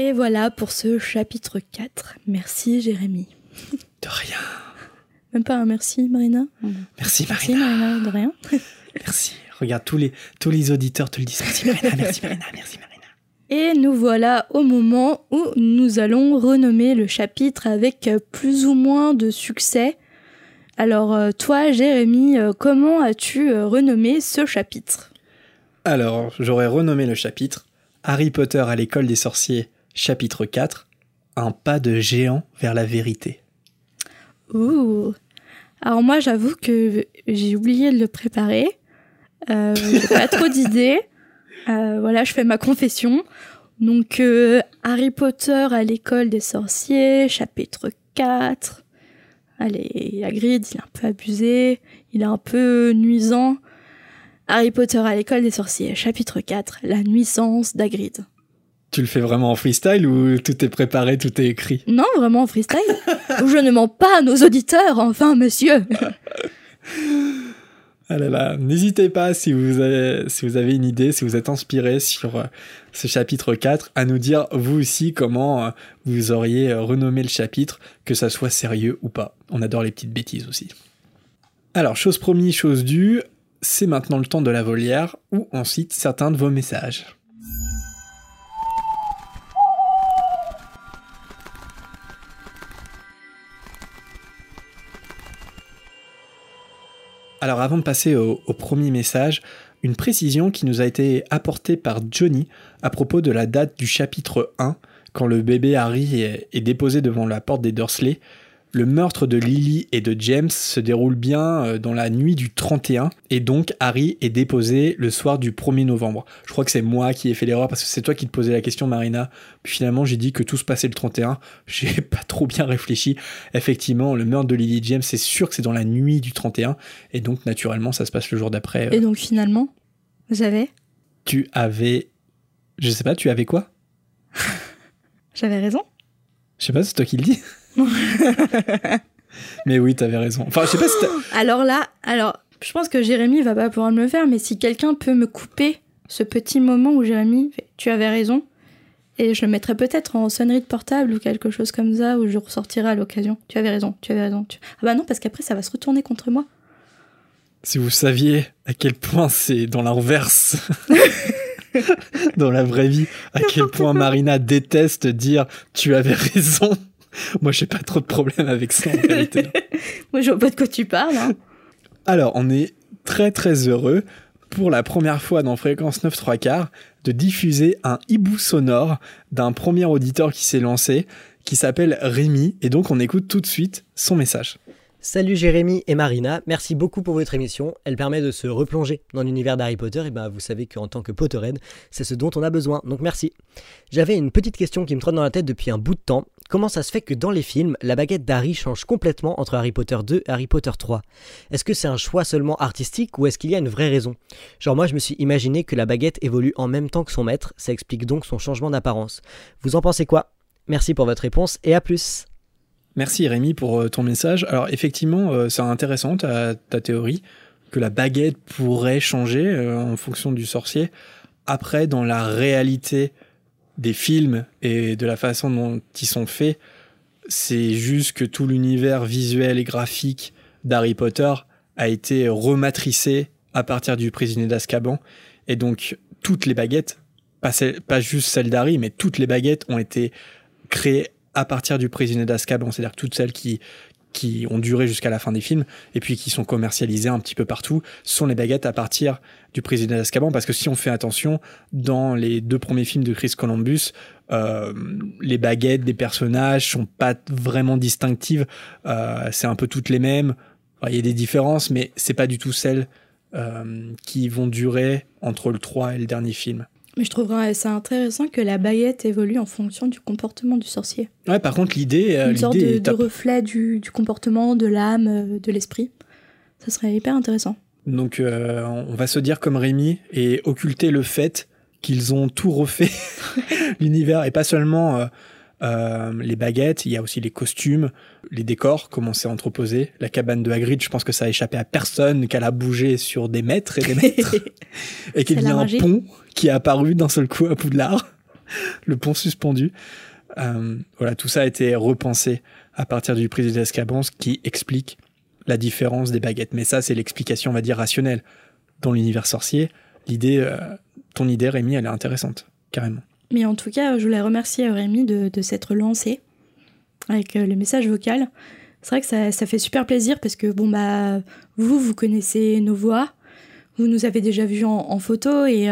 Et voilà pour ce chapitre 4. Merci Jérémy. De rien. Même pas un merci Marina. Merci Marina. Merci Marina, de rien. merci. Regarde, tous les, tous les auditeurs te le disent. Merci Marina, merci Marina, merci Marina. Et nous voilà au moment où nous allons renommer le chapitre avec plus ou moins de succès. Alors euh, toi, Jérémy, euh, comment as-tu euh, renommé ce chapitre? Alors, j'aurais renommé le chapitre Harry Potter à l'école des sorciers, chapitre 4, Un pas de géant vers la vérité. Ouh Alors moi, j'avoue que j'ai oublié de le préparer. Euh, j'ai pas trop d'idées. Euh, voilà, je fais ma confession. Donc, euh, Harry Potter à l'école des sorciers, chapitre 4. Allez, Hagrid, il est un peu abusé, il est un peu nuisant. Harry Potter à l'école des sorciers, chapitre 4, la nuisance d'Hagrid. Tu le fais vraiment en freestyle ou tout est préparé, tout est écrit? Non, vraiment en freestyle. Je ne mens pas à nos auditeurs, enfin, monsieur. Ah là n'hésitez pas si vous, avez, si vous avez une idée, si vous êtes inspiré sur euh, ce chapitre 4, à nous dire vous aussi comment euh, vous auriez euh, renommé le chapitre, que ça soit sérieux ou pas. On adore les petites bêtises aussi. Alors, chose promise, chose due, c'est maintenant le temps de la volière où on cite certains de vos messages. Alors avant de passer au, premier message, une précision qui nous a été apportée par Johnny à propos de la date du chapitre 1, quand le bébé Harry est déposé devant la porte des Dursley. Le meurtre de Lily et de James se déroule bien euh, dans la nuit du 31 et donc Harry est déposé le soir du 1er novembre. Je crois que c'est moi qui ai fait l'erreur parce que c'est toi qui te posais la question Marina. Puis finalement j'ai dit que tout se passait le 31. J'ai pas trop bien réfléchi. Effectivement, le meurtre de Lily et James, c'est sûr que c'est dans la nuit du 31 et donc naturellement ça se passe le jour d'après. Euh. Et donc finalement, vous avez Tu avais... Je sais pas, tu avais quoi? J'avais raison Je sais pas, c'est toi qui le dis. mais oui, t'avais raison. Enfin, je sais pas si Alors là, alors, je pense que Jérémy va pas pouvoir me le faire, mais si quelqu'un peut me couper ce petit moment où Jérémy, tu avais raison, et je le mettrai peut-être en sonnerie de portable ou quelque chose comme ça, où je ressortirai à l'occasion. Tu avais raison, tu avais raison. Ah bah non, parce qu'après, ça va se retourner contre moi. Si vous saviez à quel point c'est dans l'inverse. dans la vraie vie, à quel point Marina déteste dire tu avais raison. Moi, j'ai pas trop de problème avec ça en réalité. Moi, je vois pas de quoi tu parles. Hein. Alors, on est très très heureux pour la première fois dans Fréquence 9 3 quarts de diffuser un hibou sonore d'un premier auditeur qui s'est lancé, qui s'appelle Rémi, et donc on écoute tout de suite son message. Salut Jérémy et Marina, merci beaucoup pour votre émission. Elle permet de se replonger dans l'univers d'Harry Potter et ben vous savez qu'en tant que Potterhead, c'est ce dont on a besoin. Donc merci. J'avais une petite question qui me trotte dans la tête depuis un bout de temps. Comment ça se fait que dans les films, la baguette d'Harry change complètement entre Harry Potter 2 et Harry Potter 3 Est-ce que c'est un choix seulement artistique ou est-ce qu'il y a une vraie raison? Genre moi je me suis imaginé que la baguette évolue en même temps que son maître, ça explique donc son changement d'apparence. Vous en pensez quoi? Merci pour votre réponse et à plus Merci Rémi pour euh, ton message. Alors effectivement, euh, c'est intéressant ta, ta, théorie que la baguette pourrait changer euh, en fonction du sorcier. Après, dans la réalité des films et de la façon dont ils sont faits, c'est juste que tout l'univers visuel et graphique d'Harry Potter a été rematricé à partir du prisonnier d'Azkaban. Et donc, toutes les baguettes, pas, pas juste celles d'Harry, mais toutes les baguettes ont été créées à partir du prisonnier d'Azkaban, c'est-à-dire toutes celles qui qui ont duré jusqu'à la fin des films et puis qui sont commercialisées un petit peu partout sont les baguettes à partir du prisonnier d'Azkaban parce que si on fait attention dans les deux premiers films de Chris Columbus euh, les baguettes des personnages sont pas vraiment distinctives euh, c'est un peu toutes les mêmes. Il y a des différences mais c'est pas du tout celles euh, qui vont durer entre le 3 et le dernier film mais je trouverais ça intéressant que la baguette évolue en fonction du comportement du sorcier. Ouais, par contre, l'idée. Euh, Une sorte de, reflet du, comportement, de l'âme, euh, de l'esprit. Ça serait hyper intéressant. Donc, euh, on va se dire comme Rémi et occulter le fait qu'ils ont tout refait, l'univers, et pas seulement les baguettes, il y a aussi les costumes, les décors, comment c'est entreposé. La cabane de Hagrid, je pense que ça a échappé à personne, qu'elle a bougé sur des mètres et des mètres, et qu'il y a un pont qui est apparu d'un seul coup à Poudlard, le pont suspendu. Euh, voilà, tout ça a été repensé à partir du d'Azkaban, ce qui explique la différence des baguettes. Mais ça, c'est l'explication, on va dire, rationnelle. Dans l'univers sorcier, l'idée, euh, ton idée, Rémi, elle est intéressante, carrément. Mais en tout cas, je voulais remercier Rémi de, de s'être lancé avec euh, le message vocal. C'est vrai que ça, ça, fait super plaisir parce que, bon, bah, vous, vous connaissez nos voix, vous nous avez déjà vus en, photo et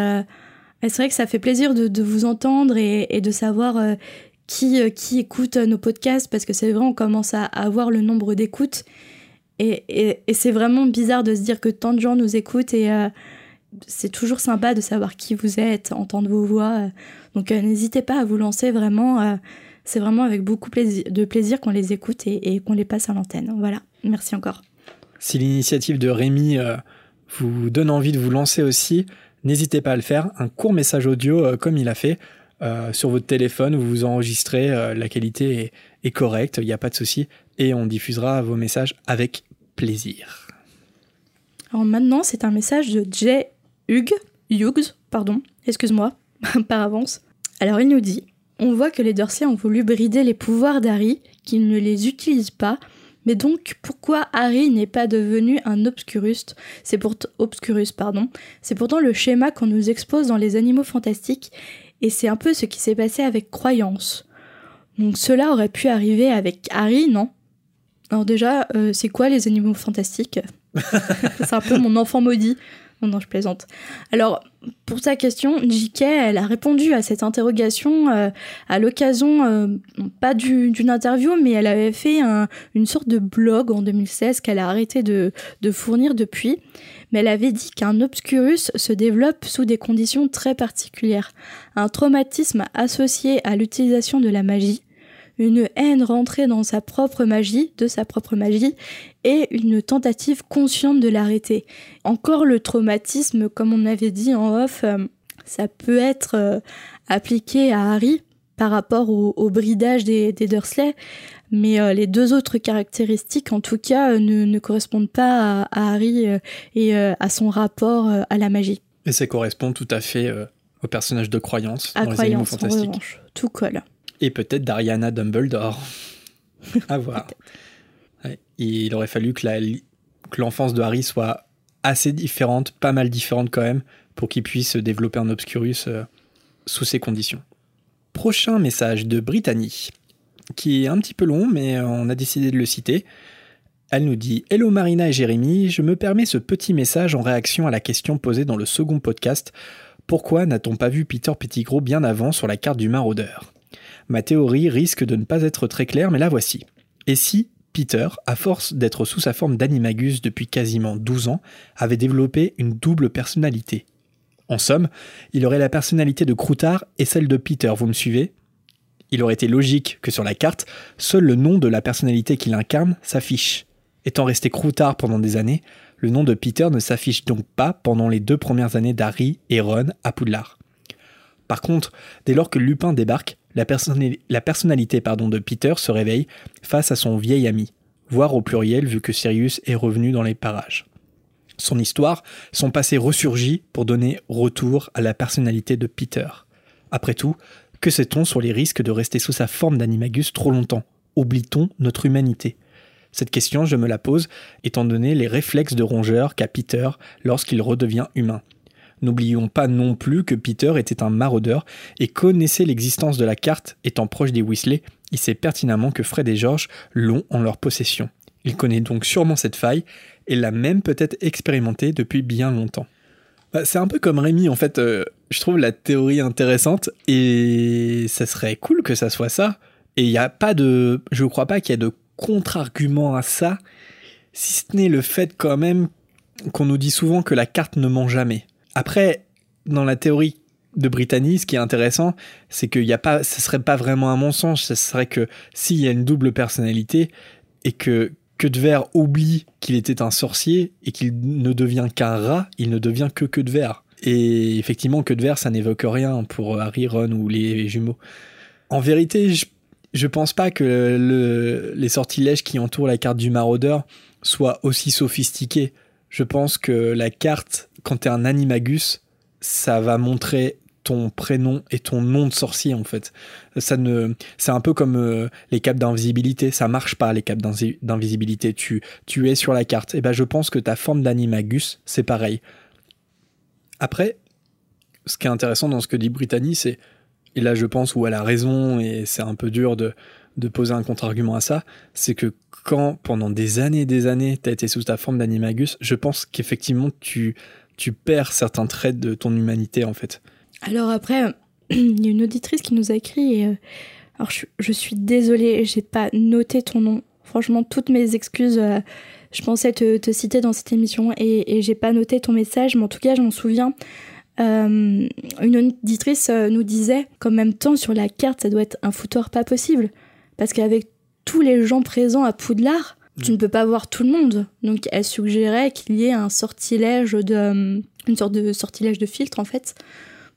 c'est vrai que ça fait plaisir de, vous entendre et, de savoir euh, qui, euh, qui écoute nos podcasts parce que c'est vrai, on commence à, avoir le nombre d'écoutes et, c'est vraiment bizarre de se dire que tant de gens nous écoutent et euh, c'est toujours sympa de savoir qui vous êtes, entendre vos voix. Donc n'hésitez pas à vous lancer vraiment. c'est vraiment avec beaucoup de plaisir qu'on les écoute et, qu'on les passe à l'antenne. Voilà, merci encore. Si l'initiative de Rémi euh, vous donne envie de vous lancer aussi, n'hésitez pas à le faire. Un court message audio euh, comme il a fait euh, sur votre téléphone, vous vous enregistrez, la qualité est, correcte, il n'y a pas de souci, et on diffusera vos messages avec plaisir. Alors maintenant, c'est un message de Jay Hughes, Hughes pardon, excuse-moi par avance. Alors il nous dit On voit que les Dursley ont voulu brider les pouvoirs d'Harry, qu'ils ne les utilisent pas, mais donc pourquoi Harry n'est pas devenu un obscurus? C'est pour obscurus, pardon. C'est pourtant le schéma qu'on nous expose dans les animaux fantastiques, et c'est un peu ce qui s'est passé avec Croyance. Donc cela aurait pu arriver avec Harry, non? Alors déjà, euh, c'est quoi les animaux fantastiques? C'est un peu mon enfant maudit. Non, non, je plaisante. Alors, pour sa question, JK, elle a répondu à cette interrogation euh, à l'occasion, euh, pas d'une interview, mais elle avait fait une sorte de blog en 2016 qu'elle a arrêté de, fournir depuis. Mais elle avait dit qu'un obscurus se développe sous des conditions très particulières. Un traumatisme associé à l'utilisation de la magie, une haine rentrée dans sa propre magie, de sa propre magie, et une tentative consciente de l'arrêter. Encore le traumatisme, comme on avait dit en off, euh, ça peut être euh, appliqué à Harry par rapport au, bridage des, Dursley, mais euh, les deux autres caractéristiques, en tout cas, ne, correspondent pas à, Harry et à son rapport à la magie. Et ça correspond tout à fait au personnage de croyance dans les animaux fantastiques. tout colle. Et peut-être d'Ariana Dumbledore. à voir. il aurait fallu que l'enfance de Harry soit assez différente, pas mal différente quand même, pour qu'il puisse développer un Obscurus euh, sous ces conditions. Prochain message de Brittany, qui est un petit peu long, mais on a décidé de le citer. Elle nous dit Hello Marina et Jérémy, je me permets ce petit message en réaction à la question posée dans le second podcast. Pourquoi n'a-t-on pas vu Peter Pettigrew bien avant sur la carte du maraudeur? Ma théorie risque de ne pas être très claire, mais la voici. Et si Peter, à force d'être sous sa forme d'animagus depuis quasiment 12 ans, avait développé une double personnalité? En somme, il aurait la personnalité de Croutard et celle de Peter, vous me suivez? Il aurait été logique que sur la carte, seul le nom de la personnalité qu'il incarne s'affiche. Étant resté Croutard pendant des années, le nom de Peter ne s'affiche donc pas pendant les deux premières années d'Harry et Ron à Poudlard. Par contre, dès lors que Lupin débarque, la, personnalité pardon, de Peter se réveille face à son vieil ami, voire au pluriel vu que Sirius est revenu dans les parages. Son histoire, son passé ressurgit pour donner retour à la personnalité de Peter. Après tout, que sait-on sur les risques de rester sous sa forme d'animagus trop longtemps? Oublie-t-on notre humanité? Cette question, je me la pose, étant donné les réflexes de rongeur qu'a Peter lorsqu'il redevient humain. N'oublions pas non plus que Peter était un maraudeur et connaissait l'existence de la carte étant proche des Weasley, il sait pertinemment que Fred et George l'ont en leur possession. Il connaît donc sûrement cette faille et l'a même peut-être expérimentée depuis bien longtemps. Bah, c'est un peu comme Rémi, en fait, euh, je trouve la théorie intéressante et ça serait cool que ça soit ça. Et il n'y a pas de. Je ne crois pas qu'il y ait de contre-argument à ça, si ce n'est le fait quand même qu'on nous dit souvent que la carte ne ment jamais. Après, dans la théorie de Brittany, ce qui est intéressant, c'est qu'il n'y a pas, ce serait pas vraiment un mensonge. Ce serait que s'il y a une double personnalité et que que de verre oublie qu'il était un sorcier et qu'il ne devient qu'un rat, il ne devient que que de verre. Et effectivement, que de verre, ça n'évoque rien pour Harry, Ron ou les jumeaux. En vérité, je, je pense pas que les sortilèges qui entourent la carte du maraudeur soient aussi sophistiqués. Je pense que la carte quand tu es un animagus, ça va montrer ton prénom et ton nom de sorcier en fait. Ça ne, c'est un peu comme euh, les capes d'invisibilité. Ça marche pas les capes d'invisibilité. Tu, tu es sur la carte. Et ben je pense que ta forme d'animagus, c'est pareil. Après, ce qui est intéressant dans ce que dit Brittany, c'est et là je pense où elle a raison et c'est un peu dur de, de poser un contre-argument à ça, c'est que quand pendant des années et des années tu as été sous ta forme d'animagus, je pense qu'effectivement tu tu perds certains traits de ton humanité en fait. Alors après, il y a une auditrice qui nous a écrit. Euh, alors je, suis désolée, j'ai pas noté ton nom. Franchement, toutes mes excuses. Euh, je pensais te, citer dans cette émission et, j'ai pas noté ton message, mais en tout cas, je m'en souviens. une auditrice nous disait qu'en même temps, sur la carte, ça doit être un foutoir pas possible. Parce qu'avec tous les gens présents à Poudlard, tu ne peux pas voir tout le monde. Donc elle suggérait qu'il y ait un sortilège de une sorte de sortilège de filtre en fait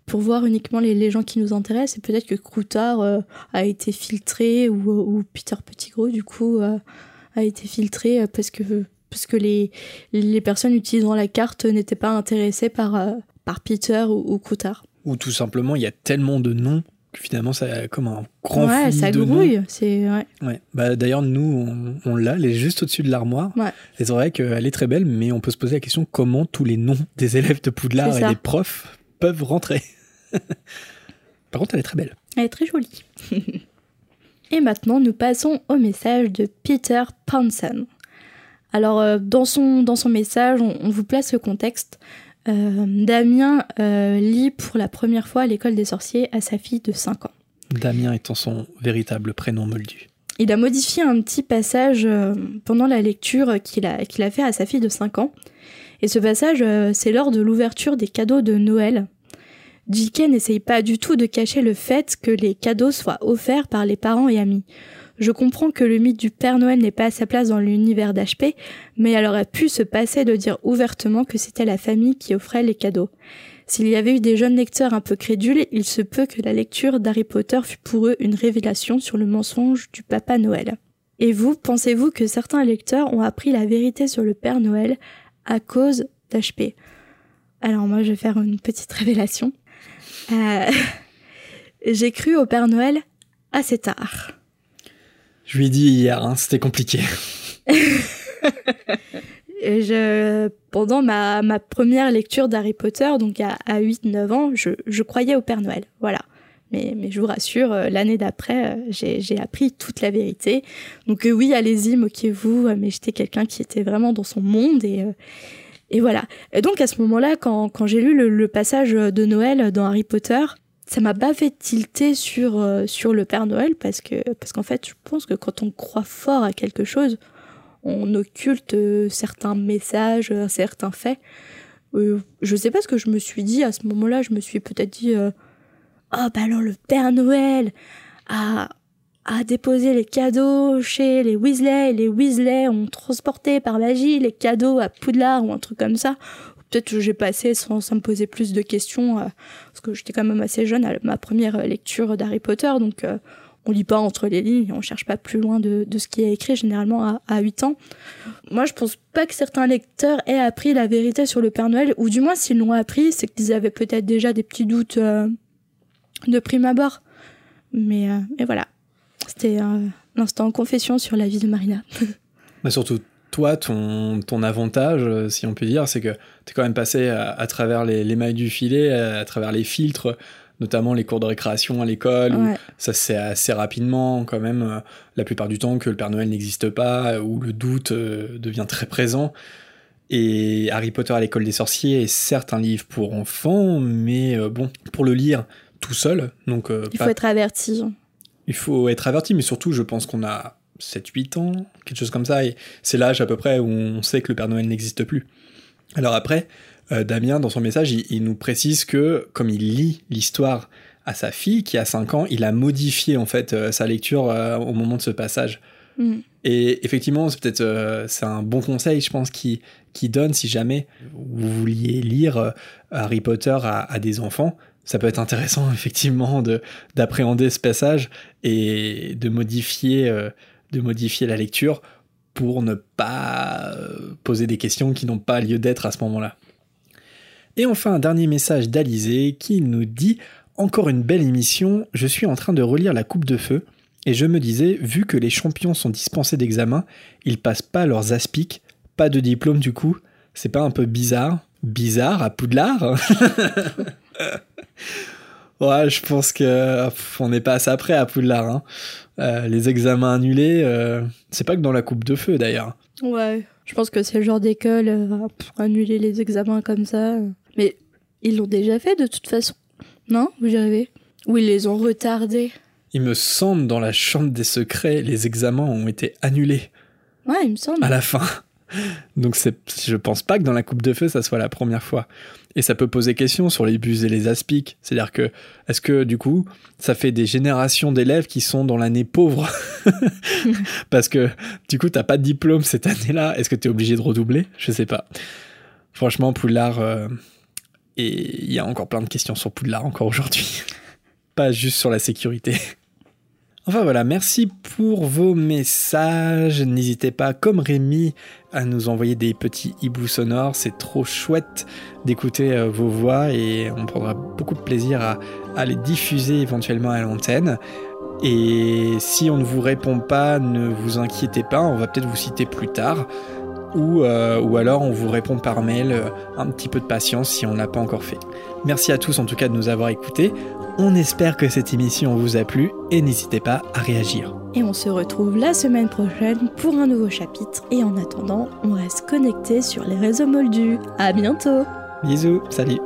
pour voir uniquement les, gens qui nous intéressent et peut-être que Croutard euh, a été filtré ou, Peter Pettigrew du coup euh, a été filtré euh, parce que parce que les, les personnes utilisant la carte n'étaient pas intéressées par, par Peter ou, ou Croutard. Ou tout simplement, il y a tellement de noms finalement ça comme un grand ouais ça grouille c'est ouais. Bah, d'ailleurs nous on, l'a elle est juste au-dessus de l'armoire. Ouais. et c'est vrai qu'elle est très belle mais on peut se poser la question comment tous les noms des élèves de Poudlard et des profs peuvent rentrer? Par contre elle est très belle. Elle est très jolie. Et maintenant nous passons au message de Peter Ponson alors euh, dans son dans son message on vous place le contexte Damien euh, lit pour la première fois l'école des sorciers à sa fille de 5 ans. Damien étant son véritable prénom moldu. Il a modifié un petit passage euh, pendant la lecture qu'il a, qu'il a fait à sa fille de 5 ans. Et ce passage, c'est lors de l'ouverture des cadeaux de Noël. J.K. n'essaye pas du tout de cacher le fait que les cadeaux soient offerts par les parents et amis. Je comprends que le mythe du Père Noël n'est pas à sa place dans l'univers d'HP, mais elle aurait pu se passer de dire ouvertement que c'était la famille qui offrait les cadeaux. S'il y avait eu des jeunes lecteurs un peu crédules, il se peut que la lecture d'Harry Potter fût pour eux une révélation sur le mensonge du Papa Noël. Et vous, pensez-vous que certains lecteurs ont appris la vérité sur le Père Noël à cause d'HP Alors moi, je vais faire une petite révélation. Euh, j'ai cru au Père Noël assez tard. Je lui ai dit hier, hein, c'était compliqué. pendant ma, première lecture d'Harry Potter, donc à, à 8-9 ans, je, croyais au Père Noël. Voilà. Mais, je vous rassure, euh, l'année d'après, euh, j'ai appris toute la vérité. Donc euh, oui, allez-y, moquez-vous, mais j'étais quelqu'un qui était vraiment dans son monde et, voilà. Et donc à ce moment-là, quand, j'ai lu le, passage de Noël dans Harry Potter, ça m'a pas fait tilter sur, euh, sur le Père Noël parce que parce qu'en fait, je pense que quand on croit fort à quelque chose, on occulte euh, certains messages, euh, certains faits. je sais pas ce que je me suis dit à ce moment-là. Je me suis peut-être dit, ah oh, bah alors le Père Noël a, a déposé les cadeaux chez les Weasley. Les Weasley ont transporté par magie les cadeaux à Poudlard ou un truc comme ça peut-être que j'ai passé sans, sans, me poser plus de questions, euh, parce que j'étais quand même assez jeune à ma première lecture d'Harry Potter, donc euh, on lit pas entre les lignes, on cherche pas plus loin de, de ce qui est écrit généralement à, à 8 ans. Moi, je pense pas que certains lecteurs aient appris la vérité sur le Père Noël, ou du moins s'ils l'ont appris, c'est qu'ils avaient peut-être déjà des petits doutes euh, de prime abord. Mais, mais voilà, c'était un instant confession sur la vie de Marina. Mais surtout, toi, ton, ton avantage, euh, si on peut dire, c'est que tu es quand même passé à, travers les, mailles du filet, à, travers les filtres, notamment les cours de récréation à l'école, ça c'est assez rapidement quand même, euh, la plupart du temps que le Père Noël n'existe pas, où le doute euh, devient très présent. Et Harry Potter à l'école des sorciers est certes un livre pour enfants, mais bon, pour le lire tout seul, donc... il faut être averti. Il faut être averti, mais surtout je pense qu'on a 7-8 ans, quelque chose comme ça, et c'est l'âge à peu près où on sait que le Père Noël n'existe plus. Alors après, euh, Damien, dans son message, il, nous précise que, comme il lit l'histoire à sa fille, qui a 5 ans, il a modifié en fait euh, sa lecture euh, au moment de ce passage. Mm. Et effectivement, c'est peut-être c'est un bon conseil, je pense, qui, qui donne si jamais vous vouliez lire Harry Potter à, à des enfants, ça peut être intéressant effectivement de d'appréhender ce passage et de modifier de modifier la lecture pour ne pas euh, poser des questions qui n'ont pas lieu d'être à ce moment-là. Et enfin, un dernier message d'Alizé qui nous dit Encore une belle émission, je suis en train de relire La Coupe de Feu, et je me disais, vu que les champions sont dispensés d'examen, ils passent pas leurs aspics, pas de diplôme du coup, c'est pas un peu bizarre Bizarre à Poudlard Ouais, je pense que on n'est pas assez après à Poudlard. Hein. Euh, les examens annulés, euh, c'est pas que dans la coupe de feu d'ailleurs. Ouais, je pense que c'est le genre d'école euh, annuler les examens comme ça. Mais ils l'ont déjà fait de toute façon, non Vous y arrivez Ou ils les ont retardés Il me semble dans la chambre des secrets, les examens ont été annulés. Ouais, il me semble. À la fin. Donc je pense pas que dans la coupe de feu, ça soit la première fois. Et ça peut poser question sur les bus et les aspics. C'est-à-dire que, est-ce que du coup, ça fait des générations d'élèves qui sont dans l'année pauvre? Parce que du coup, t'as pas de diplôme cette année-là. Est-ce que tu es obligé de redoubler? Je sais pas. Franchement, Poudlard, euh, et il y a encore plein de questions sur Poudlard encore aujourd'hui. pas juste sur la sécurité. Enfin voilà, merci pour vos messages. N'hésitez pas, comme Rémi, à nous envoyer des petits hiboux sonores. C'est trop chouette d'écouter euh, vos voix et on prendra beaucoup de plaisir à, les diffuser éventuellement à l'antenne. Et si on ne vous répond pas, ne vous inquiétez pas, on va peut-être vous citer plus tard. Ou, euh, ou alors on vous répond par mail, euh, un petit peu de patience si on ne l'a pas encore fait. Merci à tous en tout cas de nous avoir écoutés. On espère que cette émission vous a plu et n'hésitez pas à réagir. Et on se retrouve la semaine prochaine pour un nouveau chapitre. Et en attendant, on reste connecté sur les réseaux moldus. À bientôt Bisous, salut